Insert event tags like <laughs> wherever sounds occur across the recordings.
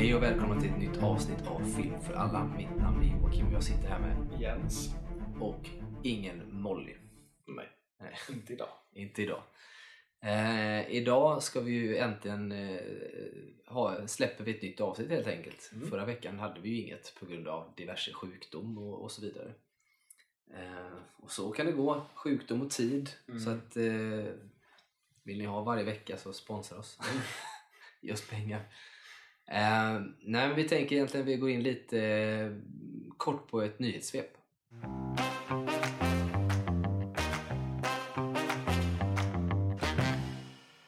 Hej och välkomna till ett nytt avsnitt av Film för alla. Mitt namn är Joakim och jag sitter här med Jens. och ingen Molly. Nej, Nej, inte idag. inte idag. Eh, idag ska vi ju äntligen eh, ha, släpper vi ett nytt avsnitt helt enkelt. Mm. Förra veckan hade vi ju inget på grund av diverse sjukdom och, och så vidare. Eh, och så kan det gå, sjukdom och tid. Mm. Så att eh, vill ni ha varje vecka så sponsra oss. <laughs> Ge oss pengar. Eh, nej, men vi tänker egentligen vi går in lite eh, kort på ett nyhetssvep.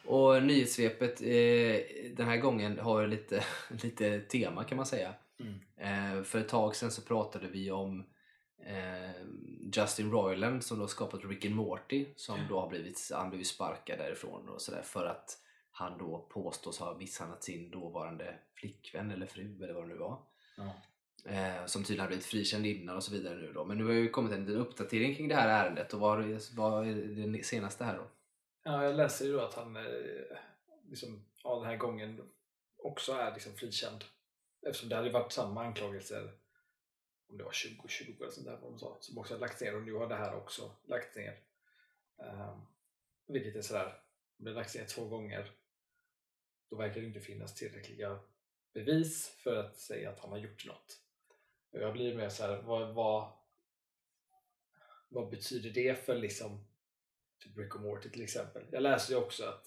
Och nyhetssvepet eh, den här gången har lite, <laughs> lite tema kan man säga. Mm. Eh, för ett tag sedan så pratade vi om eh, Justin Roiland som då skapat Rick and Morty som då har blivit, han blivit sparkad därifrån och sådär för att han då påstås ha misshandlat sin dåvarande flickvän eller fru eller vad det nu var. Ja. Eh, som tydligen har blivit frikänd innan och så vidare nu då. Men nu har ju kommit en liten uppdatering kring det här ärendet och vad, vad är det senaste här då? ja, jag läser ju då att han eh, liksom, ja, den här gången också är liksom frikänd. Eftersom det hade varit samma anklagelser om det var 2020 eller sånt där vad de sa, som också hade lagts ner och nu har det här också lagts ner. Um, vilket är sådär, det har lagts ner två gånger då verkar det inte finnas tillräckliga bevis för att säga att han har gjort något. Jag blir mer så här, vad, vad, vad betyder det för liksom typ Rick och Morty till exempel? Jag läste ju också att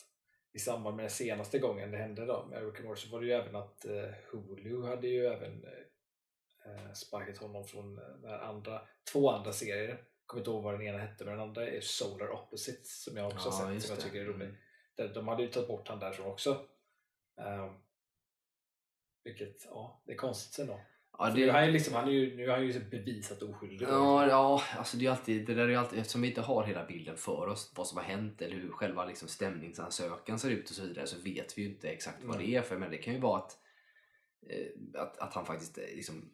i samband med den senaste gången det hände då med Rick och Morty så var det ju även att eh, Hulu hade ju även eh, sparkat honom från eh, den andra, två andra serier. Jag kommer inte ihåg vad den ena hette men den andra är Solar Opposites som jag också Ja, har sett som jag tycker är rolig. Mm. De hade ju tagit bort han därifrån också. Um, vilket, ja, det är konstigt ändå. Ja, har han ju liksom, han är ju, nu har han ju bevisat oskyldig. Ja, ja alltså det, är alltid, det där är alltid, eftersom vi inte har hela bilden för oss, vad som har hänt eller hur själva liksom stämningsansökan ser ut och så vidare, så vet vi ju inte exakt vad Nej. det är för. Men det kan ju vara att, eh, att, att han faktiskt eh, liksom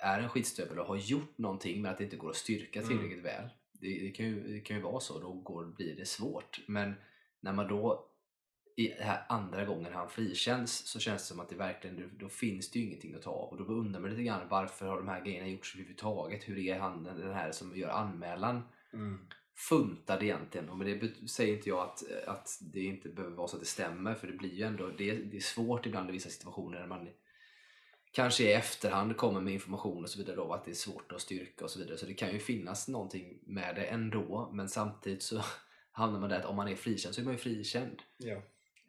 är en skitstövel och har gjort någonting men att det inte går att styrka Mm. tillräckligt väl. Det, det, kan ju, det kan ju vara så, då går, blir det svårt. Men när man då i det här andra gången han frikänns så känns det som att det verkligen, då, finns det ju ingenting att ta av. Och då undrar man lite grann varför har de här grejerna gjorts överhuvudtaget? Hur är han den här som gör anmälan Mm. funtad egentligen? Och med det säger inte jag att, att det inte behöver vara så att det stämmer för det blir ju ändå, det, det är svårt ibland i vissa situationer när man kanske i efterhand kommer med information och så vidare då, att det är svårt att styrka och så vidare. Så det kan ju finnas någonting med det ändå men samtidigt så <laughs> hamnar man där att om man är frikänd så är man ju frikänd. Ja.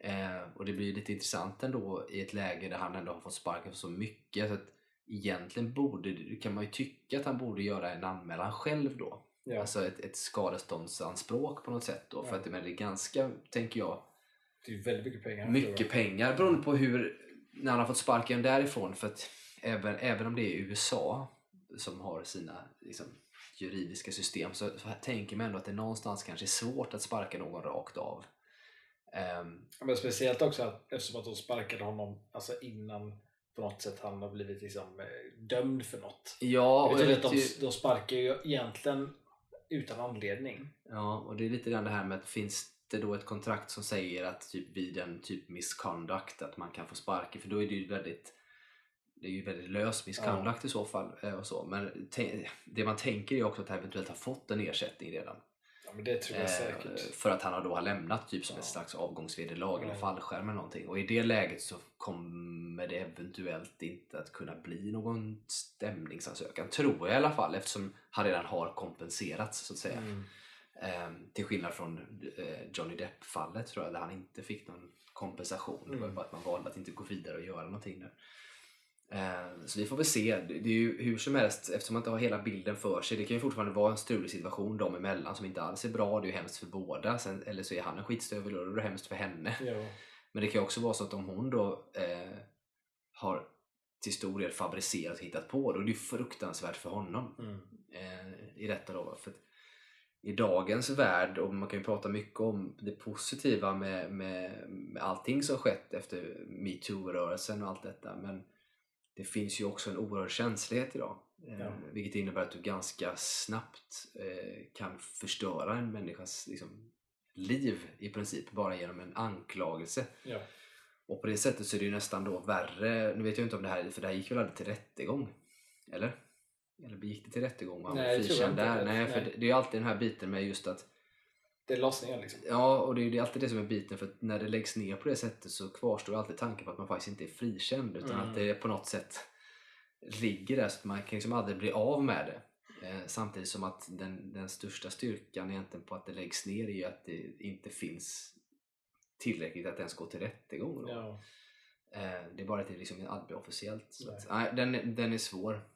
Eh, och det blir lite intressant ändå i ett läge där han ändå har fått sparken för så mycket. Så att egentligen borde, kan man ju tycka att han borde göra en anmälan själv då. Ja. Alltså ett, ett skadeståndsanspråk på något sätt då. För Ja. att men det är ganska, tänker jag, det är väldigt mycket pengar. mycket pengar beroende på hur, när han har fått sparken därifrån. För att även, även om det är USA som har sina liksom, juridiska system så, så tänker man ändå att det någonstans kanske är svårt att sparka någon rakt av. Ja, Men speciellt också att, eftersom att de sparkade honom alltså innan på något sätt han har blivit liksom, eh, dömd för något. ja, Det betyder att vet ju, de, de sparkar ju egentligen utan anledning. Ja, och det är lite grann det här med att finns det då ett kontrakt som säger att typ vid en typ misconduct att man kan få sparken för då är det ju väldigt det är ju väldigt lös misconduct i så fall. eh, Och så. Men det man tänker är också att han eventuellt har fått en ersättning redan. Men det tror jag Eh, säkert. För att han har då har lämnat typ som Ja. ett slags avgångsvederlag eller Ja. fallskärm eller någonting. Och i det läget så kommer det eventuellt inte att kunna bli någon stämningsansökan. Tror jag i alla fall eftersom han redan har kompenserats så att säga. Mm. Ehm, till skillnad från eh, Johnny Depp-fallet tror jag, där han inte fick någon kompensation. Det var Mm. bara att man valde att inte gå vidare och göra någonting där. Ehm, så vi får väl se. Det är ju hur som helst, eftersom man inte har hela bilden för sig. Det kan ju fortfarande vara en strulig situation dem emellan som inte alls är bra. Det är ju hemskt för båda. Sen, eller så är han en skitstövel och då är det hemskt för henne. Ja. Men det kan ju också vara så att om hon då eh, har till stor del fabricerat och hittat på, då är det ju fruktansvärt för honom Mm. eh, i detta då. För att I dagens värld, och man kan ju prata mycket om det positiva med, med, med allting som skett efter metoo-rörelsen och allt detta, men det finns ju också en oerhörd känslighet idag. Eh, Ja. Vilket innebär att du ganska snabbt eh, kan förstöra en människas liksom, liv i princip bara genom en anklagelse. Ja. Och på det sättet så är det ju nästan då värre. Nu vet jag inte om det här, för det här gick väl aldrig till rättegång? Eller? Eller gick det till rättegång? och han Nej, det tror jag inte. där? Nej, för Nej. det, det är ju alltid den här biten med just att Det är lossningen liksom. Ja, och det är ju alltid det som är biten för att när det läggs ner på det sättet så kvarstår alltid tanken på att man faktiskt inte är frikänd utan Mm. att det på något sätt ligger där så att man kan liksom aldrig bli av med det. Eh, samtidigt som att den, den största styrkan egentligen på att det läggs ner är ju att det inte finns tillräckligt att ens gå till rättegång. Då. Ja. Eh, det är bara att det liksom aldrig blir officiellt. Så Nej. att, nej, den, den är svår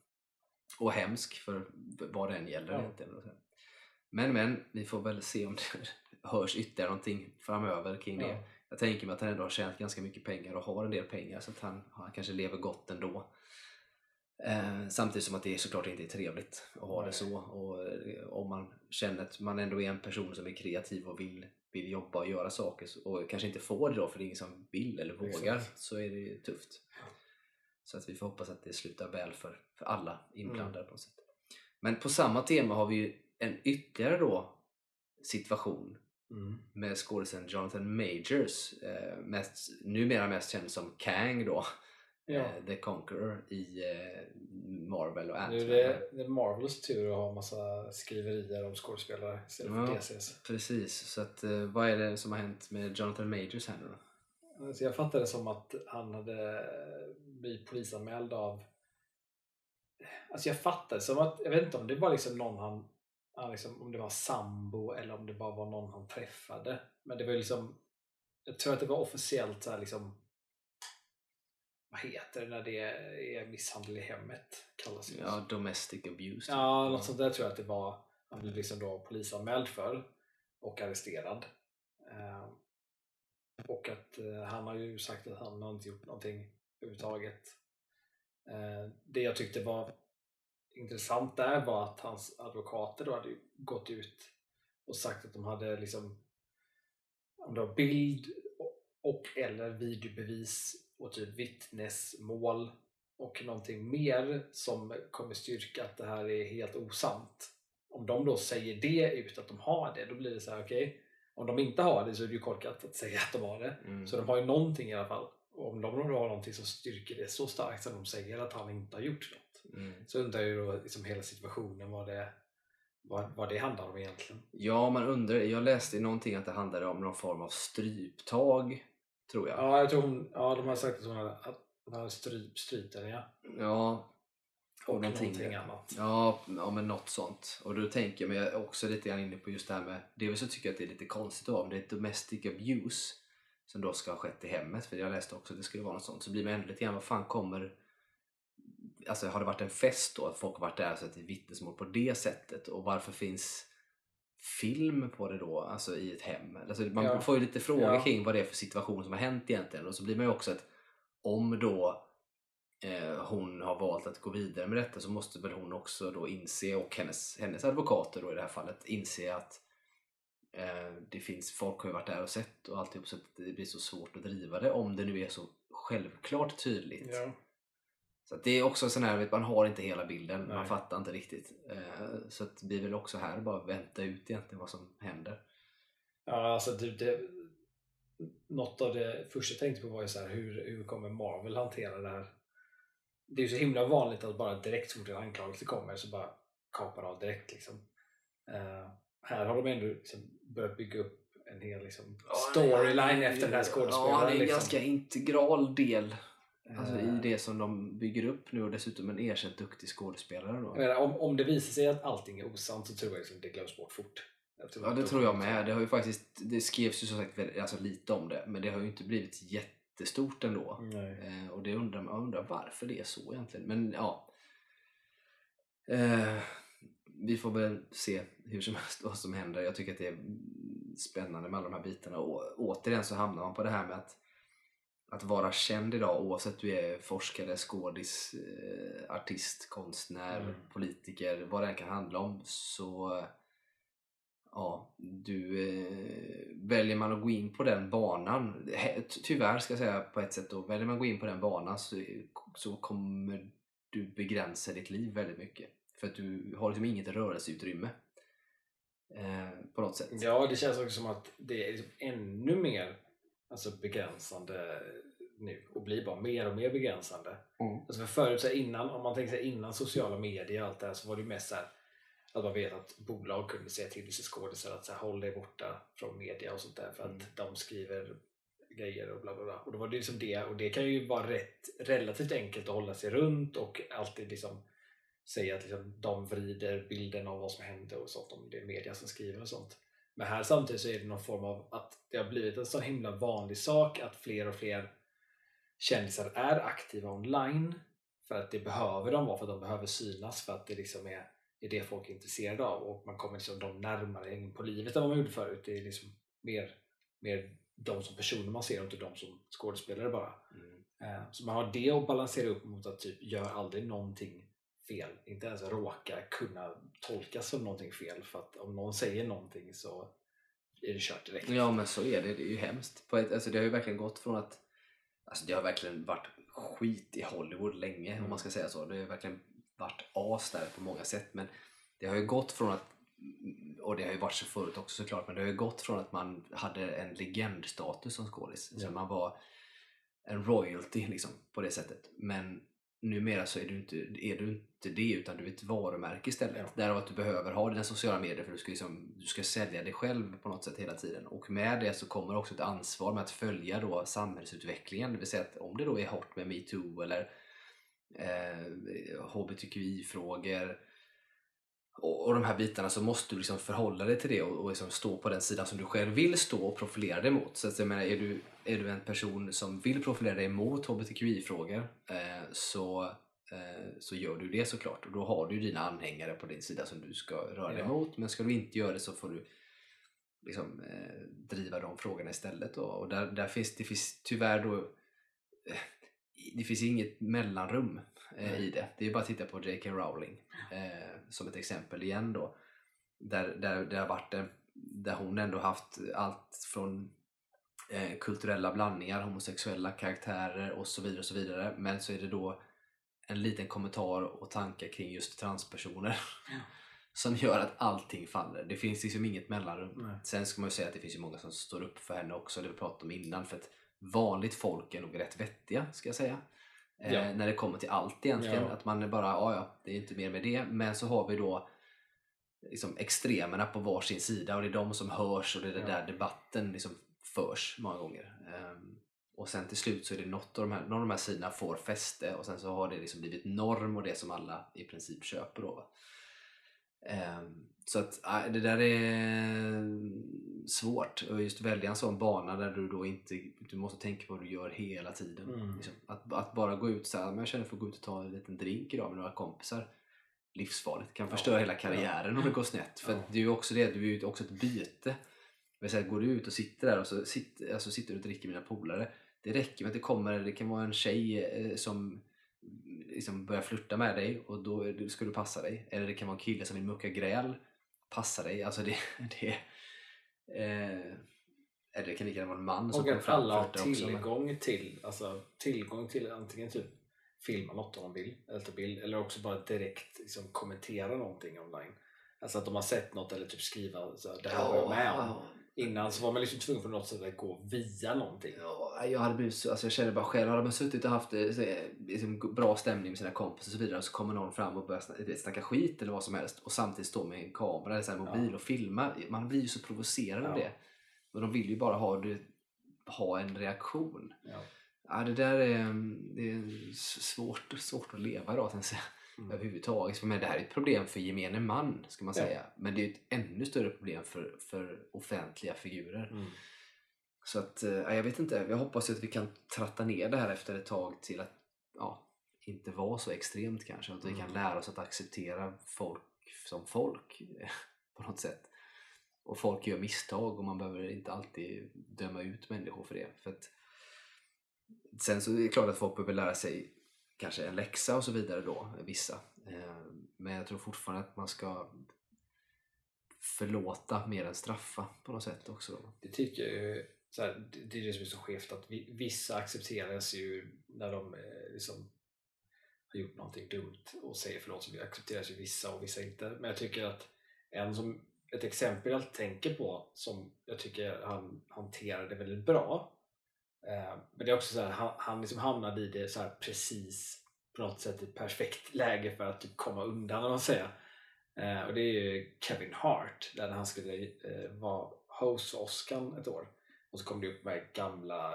och hemsk för vad den gäller Ja. egentligen. Men men, vi får väl se om det <laughs> hörs ytterligare någonting framöver kring det. Ja. Jag tänker mig att han ändå har tjänat ganska mycket pengar och har en del pengar så att han, han kanske lever gott ändå. Eh, samtidigt som att det såklart inte är trevligt att ha det Nej. så. Och eh, om man känner att man ändå är en person som är kreativ och vill, vill jobba och göra saker och kanske inte får det då för det är ingen som vill eller vågar Exakt. så är det ju tufft. Så att vi får hoppas att det slutar väl för, för alla inblandade på något sätt. Men på samma tema har vi ju en ytterligare då situation Mm. med skådisen Jonathan Majors, eh, mest, numera mest känd som Kang då, Ja. eh, The Conqueror i eh, Marvel och Nu Ant-Man. är det, det är Marvels tur att ha massa skriverier om skådespelare istället för Ja. DCs. Precis, så att, eh, vad är det som har hänt med Jonathan Majors här nu då? Alltså jag fattade det som att han hade blivit polisanmäld av... Alltså jag fattade som att, jag vet inte om det var liksom någon han liksom, om det var sambo eller om det bara var någon han träffade. Men det var liksom, jag tror att det var officiellt så här liksom, vad heter det när det är misshandel i hemmet? Kallas det. Ja, Domestic Abuse. Ja, något sånt där tror jag att det var. Han blev liksom då polisanmäld för och arresterad. Eh, och att eh, han har ju sagt att han har inte gjort någonting överhuvudtaget. Eh, det jag tyckte var intressant där var att hans advokater då hade gått ut och sagt att de hade liksom om det var bild och, eller videobevis och typ vittnesmål och någonting mer som kommer styrka att det här är helt osant. Om de då säger det ut att de har det, då blir det så här, okej. om de inte har det så är det ju korkat att säga att de har det. Mm. Så de har ju någonting i alla fall. Och om de då har någonting som styrker det så starkt som de säger att han inte har gjort något. Mm. Så undrar jag ju då liksom hela situationen vad det, vad, vad det handlar om egentligen. Ja, man undrar. Jag läste i någonting att det handlade om någon form av stryptag, tror jag. Ja, jag tror hon, ja de har sagt att hon hade, att hon hade stryp, strypt henne ja. Ja, Och någonting någonting, annat. Ja, ja men något sånt. Och då tänker jag mig också lite grann inne på just det här med, dels så tycker jag att det är lite konstigt då, om det är domestic abuse som då ska ha skett i hemmet, för jag läste också att det skulle vara något sånt, så blir man ändå lite grann, vad fan kommer Alltså har det varit en fest då, att folk har varit där så att det är vittnesmål på det sättet och varför finns film på det då, alltså i ett hem? Alltså man Ja. får ju lite frågor Ja. kring vad det är för situation som har hänt egentligen och så blir man ju också att om då eh, hon har valt att gå vidare med detta så måste väl hon också då inse och hennes, hennes advokater då i det här fallet inse att eh, det finns, folk har ju varit där och sett och alltihop så att det blir så svårt att driva det om det nu är så självklart tydligt. Ja. Så det är också sån här, man har inte hela bilden, man Nej. fattar inte riktigt. Eh, så att vi vill också här bara vänta ut egentligen vad som händer. Ja, alltså det, det, något av det första jag tänkte på var ju så här, hur, hur kommer Marvel hantera det här? Det är ju så himla vanligt att bara direkt så fort en anklagelse kommer så bara kapar av direkt liksom. Eh, här har de ändå liksom börjat bygga upp en hel liksom, storyline efter den här skådespelaren. Ja, det är en liksom. ganska integral del alltså, Eh, i det som de bygger upp nu och dessutom en erkänt duktig skådespelare. Då. menar, om, om det visar sig att allting är osant så tror jag liksom det glöms bort fort. Ja, att det tror jag med. Det, har ju faktiskt, det skrevs ju som sagt väldigt- alltså, lite om det, men det har ju inte blivit jättestort ändå. Eh, och det undrar man undrar varför det är så egentligen. Men ja. Eh, vi får väl se hur som helst vad som händer. Jag tycker att det är spännande med alla de här bitarna. Och återigen så hamnar man på det här med att, att vara känd idag oavsett du är forskare, skådis, eh, artist, konstnär, Mm. politiker, vad det än kan handla om. Så ja, du eh, väljer man att gå in på den banan, tyvärr ska jag säga på ett sätt då, väljer man att gå in på den banan så, så kommer du begränsa ditt liv väldigt mycket. För att du har liksom inget rörelseutrymme. Eh, på något sätt. Ja, det känns också som att det är liksom ännu mer alltså, begränsande nu och blir bara mer och mer begränsande. Mm. Alltså för förut, så innan, om man tänker sig innan sociala medier och allt det här så var det ju mest så här, att man vet att bolag kunde säga till vissa skådisar att så här, håll dig borta från media och sånt där för att Mm. de skriver grejer och bla bla bla. Och då var det liksom det och det kan ju vara rätt, relativt enkelt att hålla sig runt och alltid liksom säga att liksom, de vrider bilden av vad som hände och sånt om det är media som skriver och sånt. Men här samtidigt så är det någon form av att det har blivit en så himla vanlig sak att fler och fler kändisar är aktiva online för att det behöver de vara, för att de behöver synas för att det liksom är, är det folk är intresserade av och man kommer liksom dem närmare in på livet än vad man gjorde förut. Det är liksom mer, mer de som personer man ser och inte de som skådespelare bara. Mm. Eh, Så man har det att balansera upp mot att typ gör aldrig någonting fel. Inte ens råka kunna tolkas som någonting fel för att om någon säger någonting så är det kört direkt. Ja men så är det, det är ju hemskt. På ett, alltså, det har ju verkligen gått från att Alltså det har verkligen varit skit i Hollywood länge om Mm. man ska säga så. Det har verkligen varit as där på många sätt. Men det har ju gått från att, och det har ju varit så förut också såklart, men det har ju gått från att man hade en legendstatus som skådis. Så man var en royalty liksom på det sättet. Men numera så är du inte, är du inte det utan du är ett varumärke istället. Ja. Därav att du behöver ha dina sociala medier för du ska, liksom, du ska sälja dig själv på något sätt hela tiden. Och med det så kommer också ett ansvar med att följa då samhällsutvecklingen. Det vill säga att om det då är hårt med metoo eller eh, hbtqi-frågor och, och de här bitarna så måste du liksom förhålla dig till det och, och liksom stå på den sidan som du själv vill stå och profilera dig mot. Så att jag menar, är du, är du en person som vill profilera dig mot hbtqi-frågor eh, så, eh, så gör du det såklart. Och då har du dina anhängare på din sida som du ska röra dig Ja. mot. Men ska du inte göra det så får du liksom, eh, driva de frågorna istället. Då. Och där, där finns det finns tyvärr då eh, det finns inget mellanrum eh, Nej. i det. Det är bara att titta på J.K. Rowling eh, som ett exempel igen då. Där, där det har varit en, där hon ändå haft allt från eh, kulturella blandningar, homosexuella karaktärer och så vidare och så vidare. Men så är det då en liten kommentar och tankar kring just transpersoner Ja. <laughs> som gör att allting faller. Det finns liksom inget mellanrum. Nej. Sen ska man ju säga att det finns ju många som står upp för henne också, det vi pratade om innan. För att vanligt folk är nog rätt vettiga, ska jag säga. Eh, Ja. När det kommer till allt egentligen. Ja. Att man är bara, ja ja, det är inte mer med det. Men så har vi då liksom extremerna på varsin sida och det är de som hörs och det är Ja. där debatten liksom förs många gånger. Ehm, och sen till slut så är det något av de här, någon av de här sidorna får fäste och sen så har det liksom blivit norm och det som alla i princip köper då. Ehm, så att det där är svårt och just välja en sån bana där du då inte du måste tänka på vad du gör hela tiden. Mm. Liksom. Att, att bara gå ut så här, men jag känner för att gå ut och ta en liten drink idag med några kompisar livsfarligt. Kan Ja. förstöra hela karriären om det går snett. För Ja. det är ju också det, du är ju också ett byte. Säga, går du ut och sitter där och så sitter, alltså sitter du och dricker med dina polare. Det räcker med att det kommer, det kan vara en tjej eh, som liksom börjar flirta med dig och då ska du passa dig. Eller det kan vara en kille som vill mucka gräl. Passa dig. Alltså det, <laughs> det eh, eller det kan lika gärna vara en man som Och kommer att fram alla har och flörtar också. men- tillgång till, alltså, tillgång till antingen typ filma något om de vill, eller ta bild, eller också bara direkt liksom, kommentera någonting online. Alltså att de har sett något eller typ skriva så här, det här var jag med om. Innan så var man liksom tvungen på något sätt att gå via någonting. Ja, jag hade blivit så, alltså jag känner bara själv, hade man suttit och haft eh, så, eh, liksom, bra stämning med sina kompisar och så vidare och så kommer någon fram och börjar snacka, skit eller vad som helst och samtidigt stå med en kamera eller så här, mobil Ja. och filma. Man blir ju så provocerad av Ja. det. Och de vill ju bara ha, ha en reaktion. Ja. Ja, det där är, det är svårt, svårt att leva idag tänkte jag säga. Mm. överhuvudtaget. Men det här är ett problem för gemene man ska man Ja. säga. Men det är ett ännu större problem för, för offentliga figurer. Mm. Så att, eh, jag vet inte, jag hoppas att vi kan tratta ner det här efter ett tag till att ja, inte vara så extremt kanske. Att vi kan Mm. lära oss att acceptera folk som folk <laughs> på något sätt. Och folk gör misstag och man behöver inte alltid döma ut människor för det. För att, sen så är det klart att folk behöver lära sig kanske en läxa och så vidare då, vissa. Eh, men jag tror fortfarande att man ska förlåta mer än straffa på något sätt också. Då. Det tycker jag ju, så här, det, är det som är så skevt att vi, vissa accepteras ju när de eh, liksom har gjort någonting dumt och säger förlåt så accepteras ju vissa och vissa inte. Men jag tycker att en som, ett exempel jag tänker på som jag tycker han hanterade väldigt bra men det är också så här, han, han liksom hamnade i det så här precis på något sätt ett perfekt läge för att typ komma undan, man säger. Eh, och det är ju Kevin Hart, där han skulle eh, vara host för Oscar ett år. Och så kom det upp med gamla,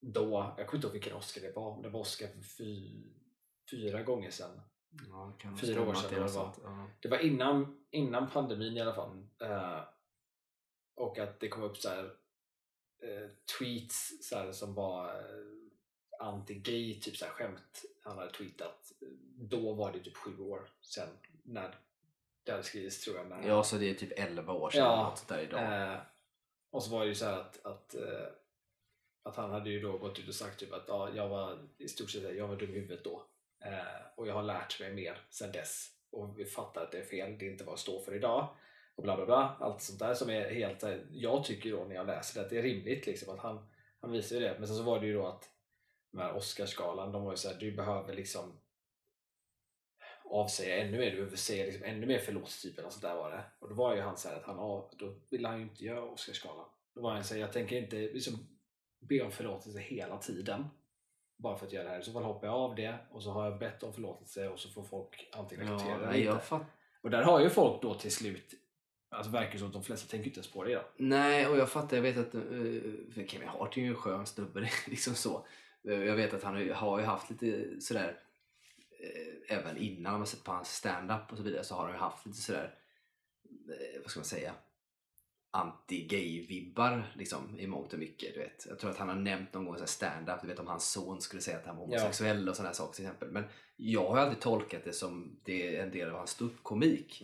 då, jag kommer inte ihåg vilken Oscar det var, men det var Oscar för fy, fyra gånger sedan. Ja, det Fyra år sedan det eller var. Ja. Det var innan, innan pandemin i alla fall. Eh, och att det kom upp så här, eh, tweets så här, som var eh, anti-gay, typ så här skämt han hade tweetat. Då var det typ sju år sedan när det hade skrivits tror jag. När, ja, så det är typ 11 år sedan Ja, något där idag. Eh, och så var det ju så här att, att, eh, att han hade ju då gått ut och sagt typ att ja, jag var i stort sett jag var dum i huvudet då. Eh, och jag har lärt mig mer sedan dess. Och vi fattar att det är fel, det är inte vad jag står för idag. Och bla bla bla. Allt sånt där som är helt... eh, Jag tycker då när jag läser det att det är rimligt liksom att han, han visar ju det. Men sen så var det ju då att de här Oscarsgalan, de var ju såhär, du behöver liksom avsäga ännu mer, du behöver säga liksom ännu mer förlåt typ eller sånt där var det. Och då var ju han såhär att han, av, då ville han ju inte göra Oscarsgalan. Då var han såhär, jag tänker inte liksom be om förlåtelse hela tiden. Bara för att göra det här. I så fall hoppar jag av det och så har jag bett om förlåtelse och så får folk antingen Ja, acceptera det nej, eller inte. Och där har ju folk då till slut, alltså verkar det som att de flesta tänker inte ens på det idag. nej, och jag fattar. Jag vet att uh, Kevin Hart är ju en skön snubbe. <laughs> liksom så. Eh, Jag vet att han har ju- haft lite sådär eh, även innan man sett på hans stand-up och så vidare så har han ju haft lite sådär eh, vad ska man säga anti-gay-vibbar liksom, i mångt och mycket. Du vet. Jag tror att han har nämnt någon gång stand-up, du vet om hans son skulle säga att han var homosexuell och sådana saker till exempel. Men jag har alltid tolkat det som det är en del av hans ståuppkomik.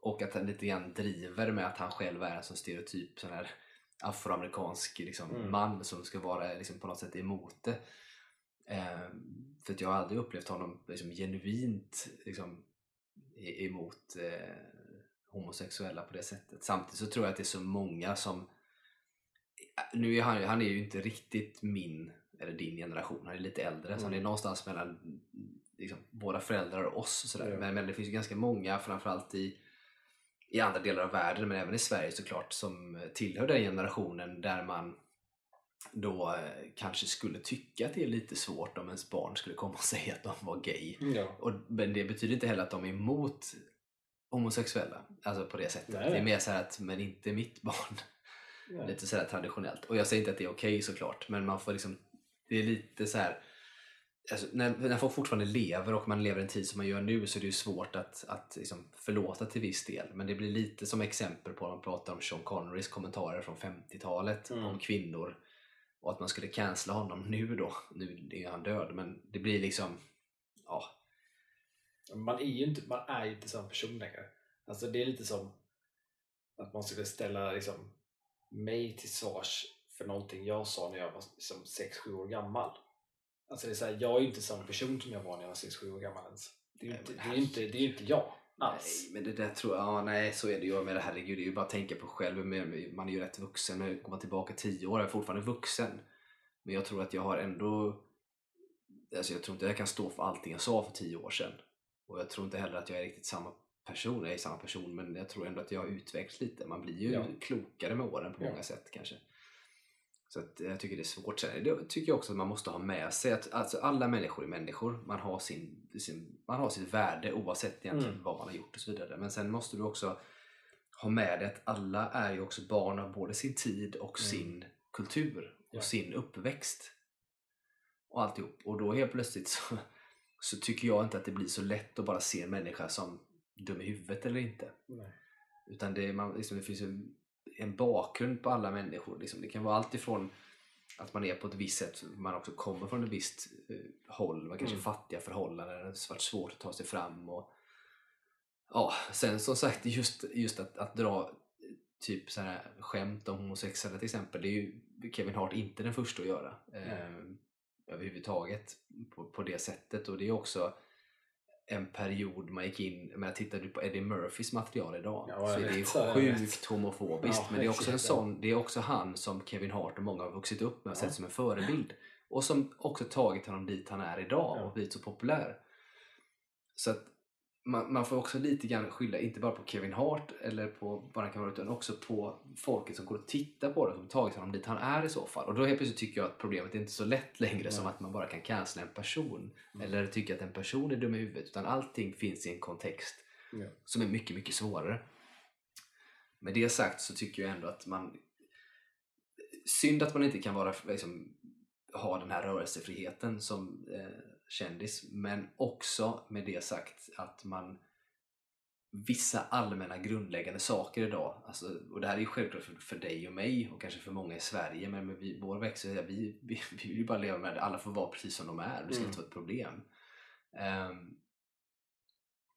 Och att han lite grann driver med att han själv är en sån stereotyp sån här afroamerikansk liksom, Mm. man som ska vara liksom, på något sätt emot det. Ehm, för jag har aldrig upplevt honom liksom, genuint liksom, e- emot eh, homosexuella på det sättet. Samtidigt så tror jag att det är så många som nu är han, han är ju inte riktigt min eller din generation, han är lite äldre så han är Mm. någonstans mellan liksom, våra föräldrar och oss. Och sådär. Ja. Men, men det finns ju ganska många, framförallt i, i andra delar av världen men även i Sverige såklart, som tillhör den generationen där man då eh, kanske skulle tycka att det är lite svårt om ens barn skulle komma och <laughs> säga att de var gay. Ja. Och, men det betyder inte heller att de är emot homosexuella, alltså på det sättet. Nej. Det är mer så här att, men inte mitt barn. Ja. Lite sådär traditionellt. Och jag säger inte att det är okej såklart, men man får liksom, det är lite så här. Alltså, när, när folk fortfarande lever och man lever en tid som man gör nu så är det ju svårt att, att liksom förlåta till viss del. Men det blir lite som exempel på när man pratar om Sean Connerys kommentarer från 50-talet Mm. om kvinnor. Och att man skulle cancella honom nu då. Nu är han död, men det blir liksom, ja, Man är ju inte, man är inte samma person längre. Alltså det är lite som att man skulle ställa liksom, mig till svars för någonting jag sa när jag var liksom, 6-7 år gammal. Alltså det är så här, jag är ju inte samma person som jag var när jag var 6-7 år gammal ens. Det är ju inte, det är inte, det är inte jag alls. Nej, men det där tror jag, ja, nej så är det ju. Men herregud, det är ju bara att tänka på själv. Man är ju rätt vuxen. Men går man tillbaka tio år är jag fortfarande vuxen. Men jag tror att jag har ändå, alltså jag tror inte jag kan stå för allting jag sa för tio år sedan. Och jag tror inte heller att jag är riktigt samma person. Jag är samma person, men jag tror ändå att jag har utvecklats lite. Man blir ju Ja. klokare med åren på Ja. många sätt kanske. Så att jag tycker det är svårt. Sen det tycker jag också att man måste ha med sig att alltså alla människor är människor. Man har, sin, sin, man har sitt värde oavsett egentligen Mm. vad man har gjort och så vidare. Men sen måste du också ha med dig att alla är ju också barn av både sin tid och Mm. sin kultur och Ja. sin uppväxt. Och alltihop. Och då helt plötsligt så, så tycker jag inte att det blir så lätt att bara se en människa som dum i huvudet eller inte. Nej. Utan det, man, liksom, det finns en, en bakgrund på alla människor. Liksom. Det kan vara allt ifrån att man är på ett visst sätt, man också kommer från ett visst eh, håll, man kanske Mm. fattiga förhållanden, det har varit svårt att ta sig fram. Och, ja, sen som sagt, just, just att, att dra eh, typ så här skämt om homosexuella till exempel, det är ju Kevin Hart inte den första att göra. Eh, överhuvudtaget på, på det sättet. Och det är också en period man gick in, men tittar du på Eddie Murphys material idag Ja, så är det vet, sjukt homofobiskt. Ja, men det är också en sån, det är också han som Kevin Hart och många har vuxit upp med och Ja. sett som en förebild. Och som också tagit honom dit han är idag och blivit så populär. Så att man, man får också lite grann skylla, inte bara på Kevin Hart eller på vad han kan vara utan också på folket som går och tittar på det som tagit honom dit han är i så fall. Och då helt plötsligt tycker jag att problemet är inte så lätt längre Nej. som att man bara kan cancella en person Mm. eller tycka att en person är dum i huvudet utan allting finns i en kontext Ja. som är mycket, mycket svårare. Med det sagt så tycker jag ändå att man... Synd att man inte kan vara, liksom, ha den här rörelsefriheten som eh, kändis, men också med det sagt att man vissa allmänna grundläggande saker idag, alltså, och det här är ju självklart för, för dig och mig och kanske för många i Sverige, men med vi, vår växel, vi, vi, <laughs> vi vill ju bara leva med det. Alla får vara precis som de är, det ska Mm. inte vara ett problem. Ehm,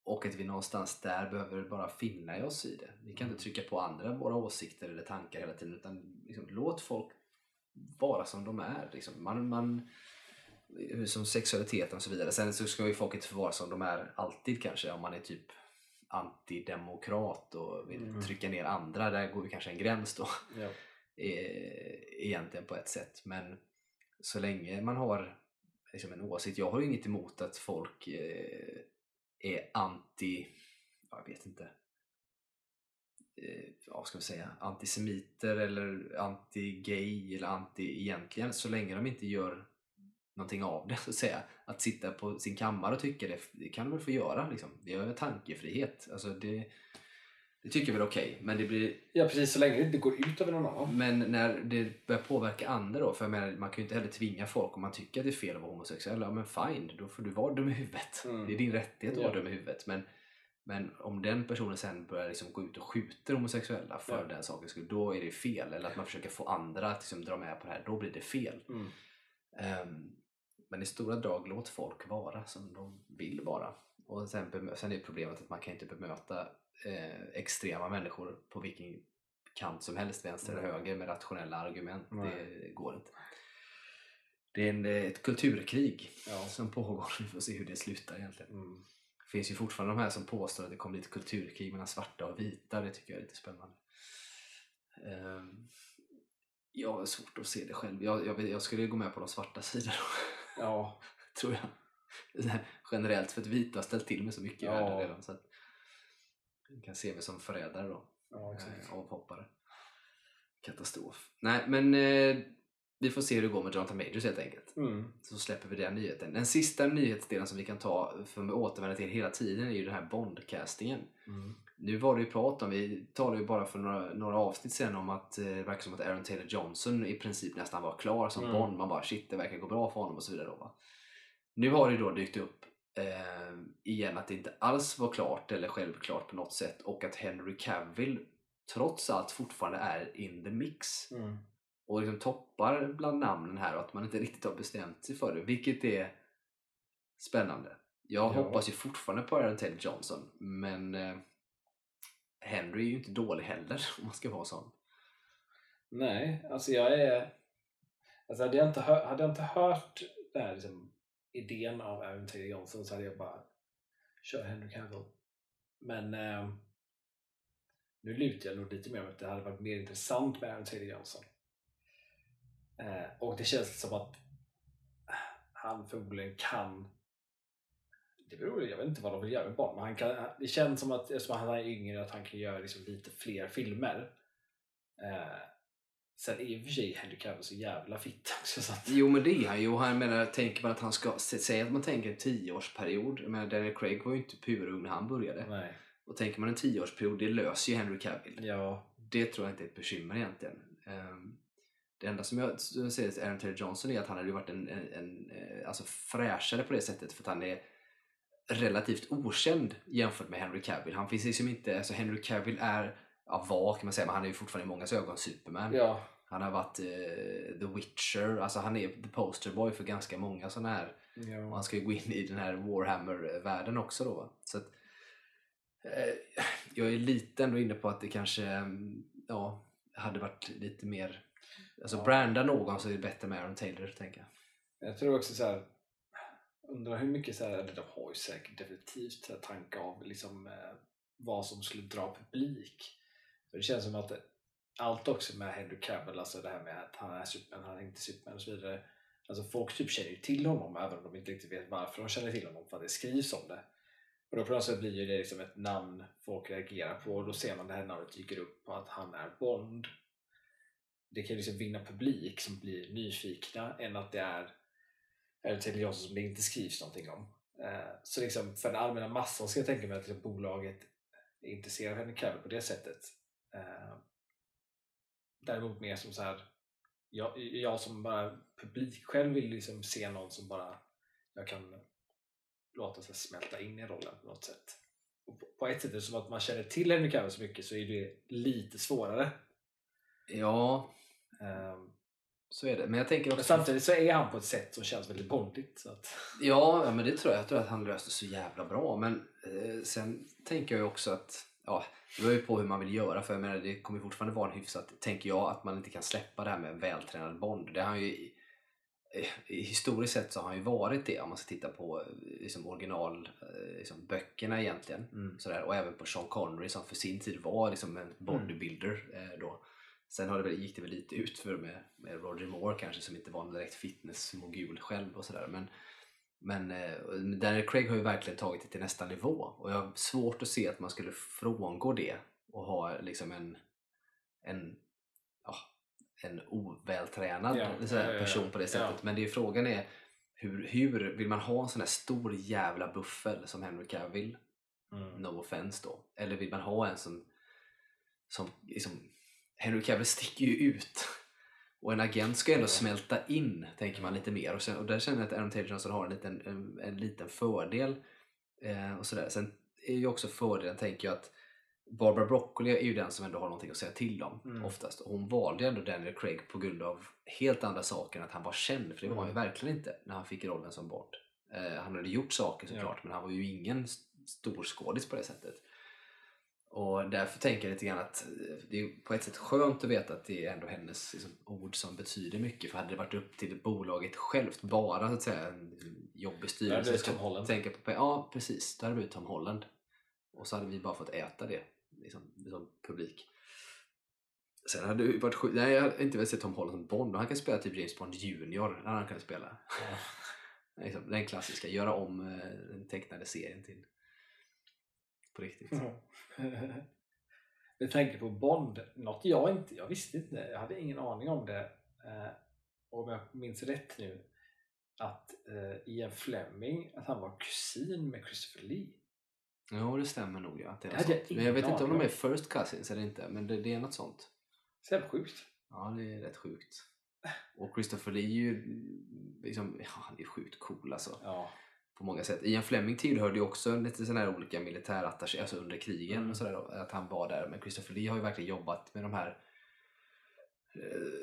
och att vi någonstans där behöver bara finna oss i det. Vi kan inte trycka på andra våra åsikter eller tankar hela tiden utan liksom, låt folk vara som de är. Liksom. Man, man, som sexualiteten och så vidare. Sen så ska ju folk inte vara som de är alltid kanske om man är typ antidemokrat och vill Mm. trycka ner andra. Där går ju kanske en gräns då Ja. <laughs> eh, egentligen på ett sätt. Men så länge man har liksom en åsikt. Jag har ju inget emot att folk eh, är anti, ja, jag vet inte, eh, vad ska man säga, antisemiter eller anti-gay eller anti egentligen så länge de inte gör någonting av det så att säga. Att sitta på sin kammare och tycka det, det kan de väl få göra liksom. Det är tankefrihet. Alltså det, det tycker jag väl är okej. Men det blir ja, precis. Så länge det inte går ut över någon annan. men när det börjar påverka andra då, för jag menar, man kan ju inte heller tvinga folk om man tycker att det är fel att vara homosexuell, ja men fine, då får du vara dum i huvudet. Mm. Det är din rättighet att Ja. vara dum i huvudet. Men, men om den personen sen börjar liksom gå ut och skjuter homosexuella för Ja. den sakens skull, då är det fel. Eller att man försöker få andra att liksom dra med på det här, då blir det fel. Mm. Ehm, men i stora drag, låt folk vara som de vill vara. Och sen, sen är problemet att man kan inte bemöta eh, extrema människor på vilken kant som helst, vänster eller höger, med rationella argument. Nej. Det går inte. Det är en, eh, ett kulturkrig Ja. som pågår. Vi får se hur det slutar egentligen. Mm. Det finns ju fortfarande de här som påstår att det kommer bli ett kulturkrig mellan svarta och vita. Det tycker jag är lite spännande. Ehm, jag har svårt att se det själv. Jag, jag, jag skulle gå med på de svarta sidorna, Ja. <laughs> tror jag. Generellt, för att vita har ställt till med så mycket i Ja. världen redan. Så att jag kan se mig som förrädare då. ja. Eh, avhoppare. Katastrof. Nej, men eh, vi får se hur det går med Jonathan Majors helt enkelt. Mm. Så släpper vi den nyheten. Den sista nyhetsdelen som vi kan ta, för att återvända till hela tiden, är ju den här Bond-castingen. Mm. Nu var det ju prat om, vi talade ju bara för några, några avsnitt sedan om att eh, det verkar som att Aaron Taylor Johnson i princip nästan var klar som Mm. Bond. Man bara shit, det verkar gå bra för honom och så vidare. Då, va? Nu har det då dykt upp eh, igen att det inte alls var klart eller självklart på något sätt och att Henry Cavill trots allt fortfarande är in the mix Mm. och liksom toppar bland namnen här och att man inte riktigt har bestämt sig för det, vilket är spännande. Jag Ja. hoppas ju fortfarande på Aaron Taylor Johnson, men eh, Henry är ju inte dålig heller <laughs> om man ska vara sån. Nej, alltså jag är... Alltså hade, jag inte hör, hade jag inte hört den här liksom, idén av Aaron Taylor Johnson så hade jag bara kör Henry Cavill. Men eh, nu lutar jag nog lite mer åt att det hade varit mer intressant med Aaron Taylor Johnson. Eh, och det känns som att han förmodligen kan det beror, jag vet inte vad de vill göra med barn, men han kan, det känns som att eftersom han är yngre att han kan göra liksom lite fler filmer. Eh, sen är i och för sig Henry Cavill så jävla fitt också. Så att, Jo men det är han ju han menar, tänker man att han ska, sä- säg att man tänker en tioårsperiod, men Daniel Craig var ju inte purung när han började. nej. Och tänker man en tioårsperiod, det löser ju Henry Cavill. Ja, Det tror jag inte är ett bekymmer egentligen. Ehm, Det enda som jag jag säger till Aaron Taylor Johnson är att han hade varit en, en, en eh, alltså fräschare på det sättet för att han är relativt okänd jämfört med Henry Cavill. Han finns liksom inte, alltså Henry Cavill är, ja var kan man säga, men han är ju fortfarande i mångas ögon Superman. ja, Han har varit eh, The Witcher, alltså han är the poster boy för ganska många sådana här och ja. han ska ju gå in i den här Warhammer-världen också då. Så att, eh, jag är lite ändå inne på att det kanske mm, ja, hade varit lite mer... Alltså Ja. branda någon så är det bättre med Aaron Taylor, tänker jag. Jag tror också så här. Undrar hur mycket så här, eller de har ju säkert definitivt så här tankar av liksom, eh, vad som skulle dra publik. För det känns som att allt också med Henry Cavill, alltså det här med att han är Superman, han är inte Superman och så vidare. Alltså folk typ känner ju till honom även om de inte riktigt vet varför de känner till honom för att det skrivs om det. Och då på något sätt blir ju det liksom ett namn folk reagerar på och då ser man det här namnet dyker upp på att han är Bond. Det kan ju liksom vinna publik som blir nyfikna än att det är eller Taylor Johnson som det inte skrivs någonting om. Eh, Så liksom för den allmänna massan ska jag tänka mig att liksom bolaget är intresserad av Henry Cavill på det sättet. Eh, Däremot mer som så här jag, jag som bara publik själv vill liksom se någon som bara jag kan låta sig smälta in i rollen på något sätt. Och på- ett sätt är det som att man känner till Henry Cavill så mycket så är det lite svårare. Ja, Ehm, så är det. Men jag tänker Men också... samtidigt så är han på ett sätt som känns väldigt bondigt. Så att, Ja, ja, men det tror jag. Jag tror att han löste så jävla bra. Men eh, sen tänker jag också att, ja, det beror ju på hur man vill göra. För jag menar, det kommer fortfarande vara en hyfsat, tänker jag, att man inte kan släppa det här med en vältränad Bond. Det har ju, i- historiskt sett så har han ju varit det om man ska titta på eh, liksom original, eh, liksom böckerna egentligen. Mm. Sådär. Och även på Sean Connery som för sin tid var liksom en bodybuilder. Eh, då. Sen har det väl, gick det väl lite ut för med, med Roger Moore kanske som inte var en direkt fitnessmogul själv och sådär. Men, men eh, Daniel Craig har ju verkligen tagit det till nästa nivå och jag har svårt att se att man skulle frångå det och ha liksom en, en, ja, en ovältränad ja, person på det sättet. Men det är frågan är hur, hur vill man ha en sån här stor jävla buffel som Henry Cavill? Mm. No offense då. Eller vill man ha en som, som liksom, Henry Cavill sticker ju ut. Och en agent ska ju ändå Ja. smälta in, tänker man lite mer. Och, sen, och där känner jag att Aaron Taylor Johnson har en liten, en, en liten fördel. Eh, och sådär. Sen är ju också fördelen, tänker jag, att Barbara Broccoli är ju den som ändå har någonting att säga till om Mm. oftast. Och hon valde ju ändå Daniel Craig på grund av helt andra saker än att han var känd. För det var han ju Mm. verkligen inte när han fick rollen som Bond. Eh, han hade gjort saker såklart, men han var ju ingen st- stor skådis på det sättet. Och därför tänker jag lite grann att eh, det är på ett sätt skönt att veta att det är ändå hennes liksom, ord som betyder mycket. För hade det varit upp till bolaget självt, bara så att säga en liksom, jobbig hade styrelse det Tom Holland. tänka på. Ja, precis. Då hade blivit Tom Holland. Och så hade vi bara fått äta det liksom, som publik. Sen hade det varit sjukt. Nej, jag har inte velat se Tom Holland som Bond. Han kan spela typ James Bond Junior. Hade han kunnat spela. <laughs> Liksom, den klassiska. Göra om eh, den tecknade serien till på riktigt. <laughs> Med tanke på Bond, något jag inte, jag visste inte, jag hade ingen aning om det. Eh, om jag minns rätt nu, att eh, Ian Fleming, att han var kusin med Christopher Lee. Jo, det stämmer nog. Ja, att det är Det jag. Men jag vet inte om de är first cousins eller inte. Men det, det är något sånt. Så jävla sjukt. Ja, det är rätt sjukt. Och Christopher Lee är ju liksom, ja, han är ju sjukt cool alltså. Ja. På många sätt. Ian Fleming tillhörde ju också lite sådana här olika militärattaché, alltså under krigen Mm. och sådär. Att han var där. Men Christopher Lee har ju verkligen jobbat med de här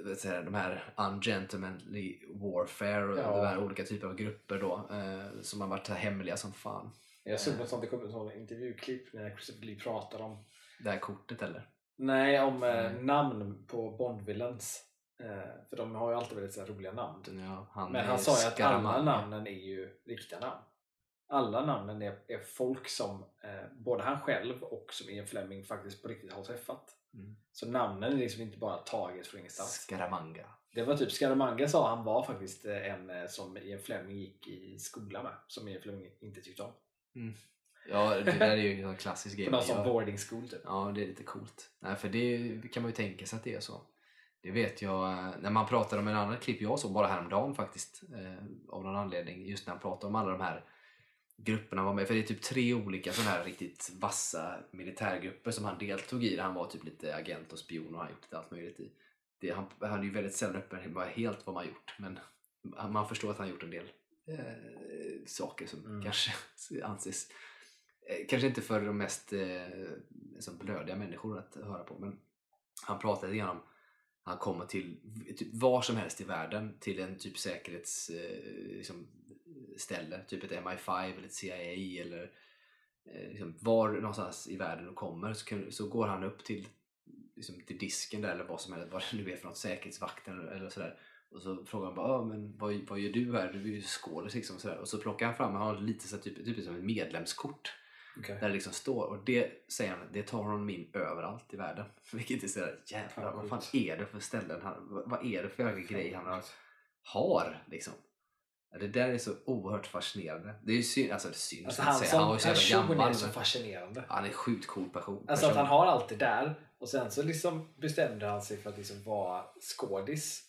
eh, säga, de här ungentlemanly warfare och Ja. de här olika typer av grupper då eh, som har varit här hemliga som fan. Jag såg något sånt, det kom ett sånt intervjuklipp när Christopher Lee pratar om Det här kortet eller? Nej, om eh, namn på Bond-villains. Eh, för de har ju alltid väldigt så här, roliga namn. Ja, han Men han sa ju att alla namnen är ju riktiga namn. Alla namnen är, är folk som eh, både han själv och som Ian Fleming faktiskt på riktigt har träffat. Mm. Så namnen är liksom inte bara taget från ingenstans. Scaramanga. Det var typ Scaramanga sa han var faktiskt eh, en eh, som Ian Fleming gick i skola med. Som Ian Fleming inte tyckte om. Ja, det där är ju en klassisk <laughs> grej. På någon sån boarding school typ. Ja, det är lite coolt. Nej, för det kan man ju tänka sig att det är så. Det vet jag eh, när man pratar om en annan klipp jag såg bara häromdagen faktiskt. Eh, av någon anledning. Just när han pratar om alla de här grupperna han var med. För det är typ tre olika sådana här riktigt vassa militärgrupper som han deltog i. Där han var typ lite agent och spion och han gjort lite allt möjligt i. Det, han, han är ju väldigt sällan öppen med helt vad man gjort. Men man förstår att han gjort en del eh, saker som Mm. kanske <laughs> anses eh, kanske inte för de mest eh, liksom blödiga människor att höra på men han pratar lite grann om han kommer till typ var som helst i världen till en typ säkerhetsställe, eh, liksom, typ ett MI5 eller ett CIA eller eh, liksom, var någonstans i världen du kommer så, kan, så går han upp till, liksom, till disken där eller vad som helst, vad det nu är för något, säkerhetsvakten eller, eller sådär och så frågar han bara, men vad, vad gör du här? Du är ju skådis liksom. Sådär. Och så plockar han fram, han har lite så här, typ, typ som ett medlemskort. Okej. Där det liksom står. Och det säger han, det tar honom in överallt i världen. <laughs> Vilket är sådär, jävlar vad fan är det för ställen han, vad är det för jävla grej han har, har liksom. Det där är så oerhört fascinerande. Det är ju synd, alltså det är synd Alltså att han säga. Han var ju så jävla gammal. är så fascinerande. Han är en sjukt cool person. Alltså att person. han har allt det där och sen så liksom bestämde han sig för att liksom vara skådis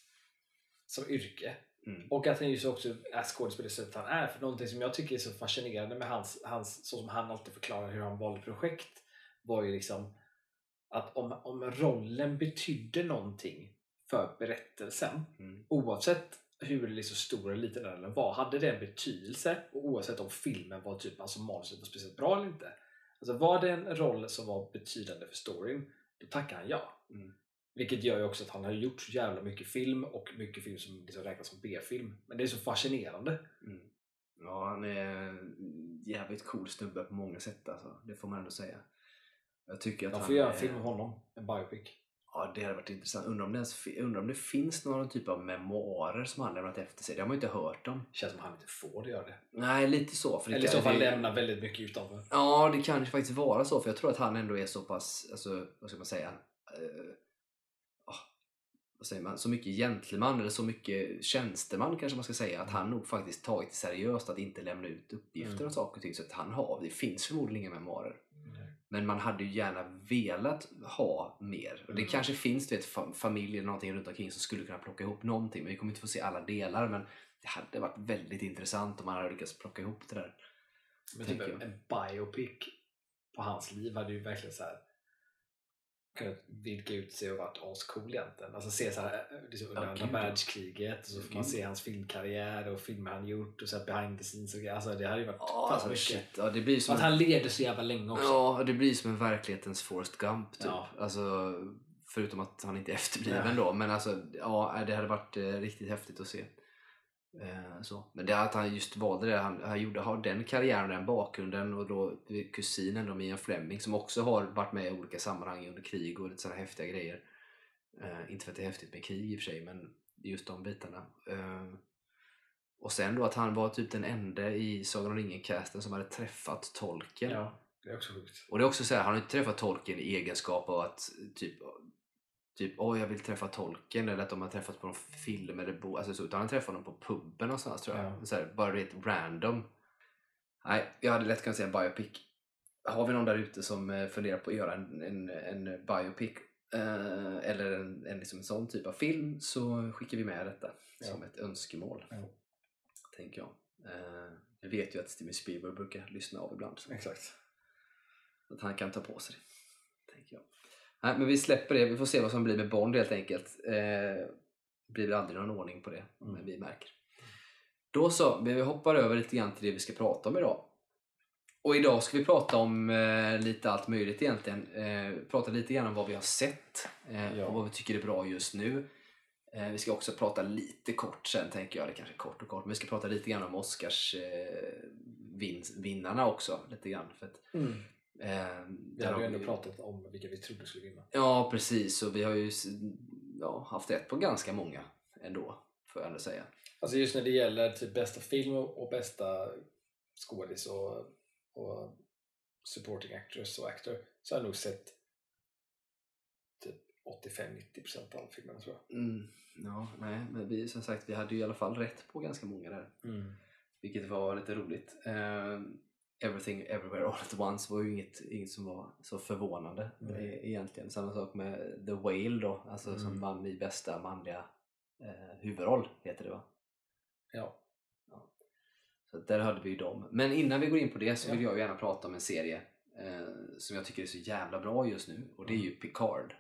som yrke. Mm. Och att han just också är skådespelare så att han är. För någonting som jag tycker är så fascinerande med hans, hans så som han alltid förklarar hur han valde projekt var ju liksom att om, om rollen betydde någonting för berättelsen Mm. oavsett hur liksom stor eller liten den var, hade det en betydelse och oavsett om filmen var typ, alltså manuset var speciellt bra eller inte. Alltså var det en roll som var betydande för storyn, då tackar han ja. Mm. Vilket gör ju också att han har gjort så jävla mycket film och mycket film som liksom räknas som B-film. Men det är så fascinerande. Mm. Ja, han är jävligt cool snubbe på många sätt alltså. Det får man ändå säga. Jag tycker att De han får göra en är- film om honom, en biopic. Ja, det hade varit intressant. Undrar om, det ens, undrar om det finns någon typ av memoarer som han lämnat efter sig. Det har man ju inte hört om. Känns som att han inte får göra det. Nej, lite så. För det Eller i så fall det- lämna väldigt mycket utanför. Ja, det kan ju faktiskt vara så. För jag tror att han ändå är så pass, alltså, vad ska man säga? Ah, vad säger man? Så mycket gentleman eller så mycket tjänsteman kanske man ska säga. Att han nog faktiskt tagit seriöst att inte lämna ut uppgifter Mm. och saker och ting. Så att han har, det finns förmodligen inga memoarer. Men man hade ju gärna velat ha mer. Och det Mm. kanske finns du vet, fa- familj eller någonting runt omkring som skulle kunna plocka ihop någonting. Men vi kommer inte få se alla delar. Men det hade varit väldigt intressant om man hade lyckats plocka ihop det där. Men typ en, en biopic på hans liv hade ju verkligen så här kunnat vidga ut sig och varit ascool egentligen. Alltså se så här, eh, liksom under andra ja. världskriget och så får man Gud. se hans filmkarriär och filmer han gjort och så här behind the scenes och grejer. Alltså det hade ju varit Ja, fan mycket. Ja, det blir som Att han levde så jävla länge också. Ja, det blir som en verklighetens Forrest Gump typ. Ja. Alltså, förutom att han inte är efterbliven Ja. då. Men alltså, ja, det hade varit eh, riktigt häftigt att se. Eh, så. Men det att han just valde det, han, han gjorde, har den karriären, den bakgrunden och då kusinen då, Mia Fleming som också har varit med i olika sammanhang under krig och lite sådana häftiga grejer. Eh, inte för att det är häftigt med krig i och för sig, men just de bitarna. Eh, och sen då att han var typ den enda i Sagan om ringen-casten som hade träffat tolken. Ja, det är också sjukt. Och det är också så här, han har inte träffat tolken i egenskap av att typ Typ, åh jag vill träffa tolken eller att de har träffats på någon film eller bo, alltså så, utan han träffade dem på puben någonstans tror jag. Ja. Så här, bara rätt random. Nej, jag hade lätt kunnat säga en biopic. Har vi någon där ute som eh, funderar på att göra en, en, en biopic eh, eller en, en, liksom en sån typ av film så skickar vi med detta Ja. som ett önskemål. Ja. Tänker jag. Eh, vi vet ju att Steven Spielberg brukar lyssna av ibland. Så Exakt. att han kan ta på sig det. Tänker jag. Nej, men vi släpper det. Vi får se vad som blir med Bond helt enkelt. Eh, det blir väl aldrig någon ordning på det, Mm. men vi märker. Då så, vi hoppar över lite grann till det vi ska prata om idag. Och idag ska vi prata om eh, lite allt möjligt egentligen. Eh, prata lite grann om vad vi har sett eh, Ja. och vad vi tycker är bra just nu. Eh, vi ska också prata lite kort sen tänker jag, det kanske kort och kort, men vi ska prata lite grann om Oscars eh, vin, vinnarna också. Lite grann, för att, Mm. Eh, Vi har ju ändå pratat om vilka vi trodde skulle vinna. Ja, precis. Och vi har ju ja, haft rätt på ganska många ändå, får jag ändå säga. Alltså just när det gäller typ bästa film och bästa skådis och, och supporting actress och actor så har jag nog sett typ 85-90% av filmerna tror jag. Mm, ja, nej, men vi, som sagt, vi hade ju i alla fall rätt på ganska många där. Vilket var lite roligt. Eh, Everything Everywhere All At Once var ju inget, inget som var så förvånande e- egentligen. Samma sak med The Whale då, alltså som Mm. vann i bästa manliga eh, huvudroll, heter det va? Ja. Så att där hade vi ju dem. Men innan vi går in på det så Ja. vill jag gärna prata om en serie eh, som jag tycker är så jävla bra just nu och det är ju Picard.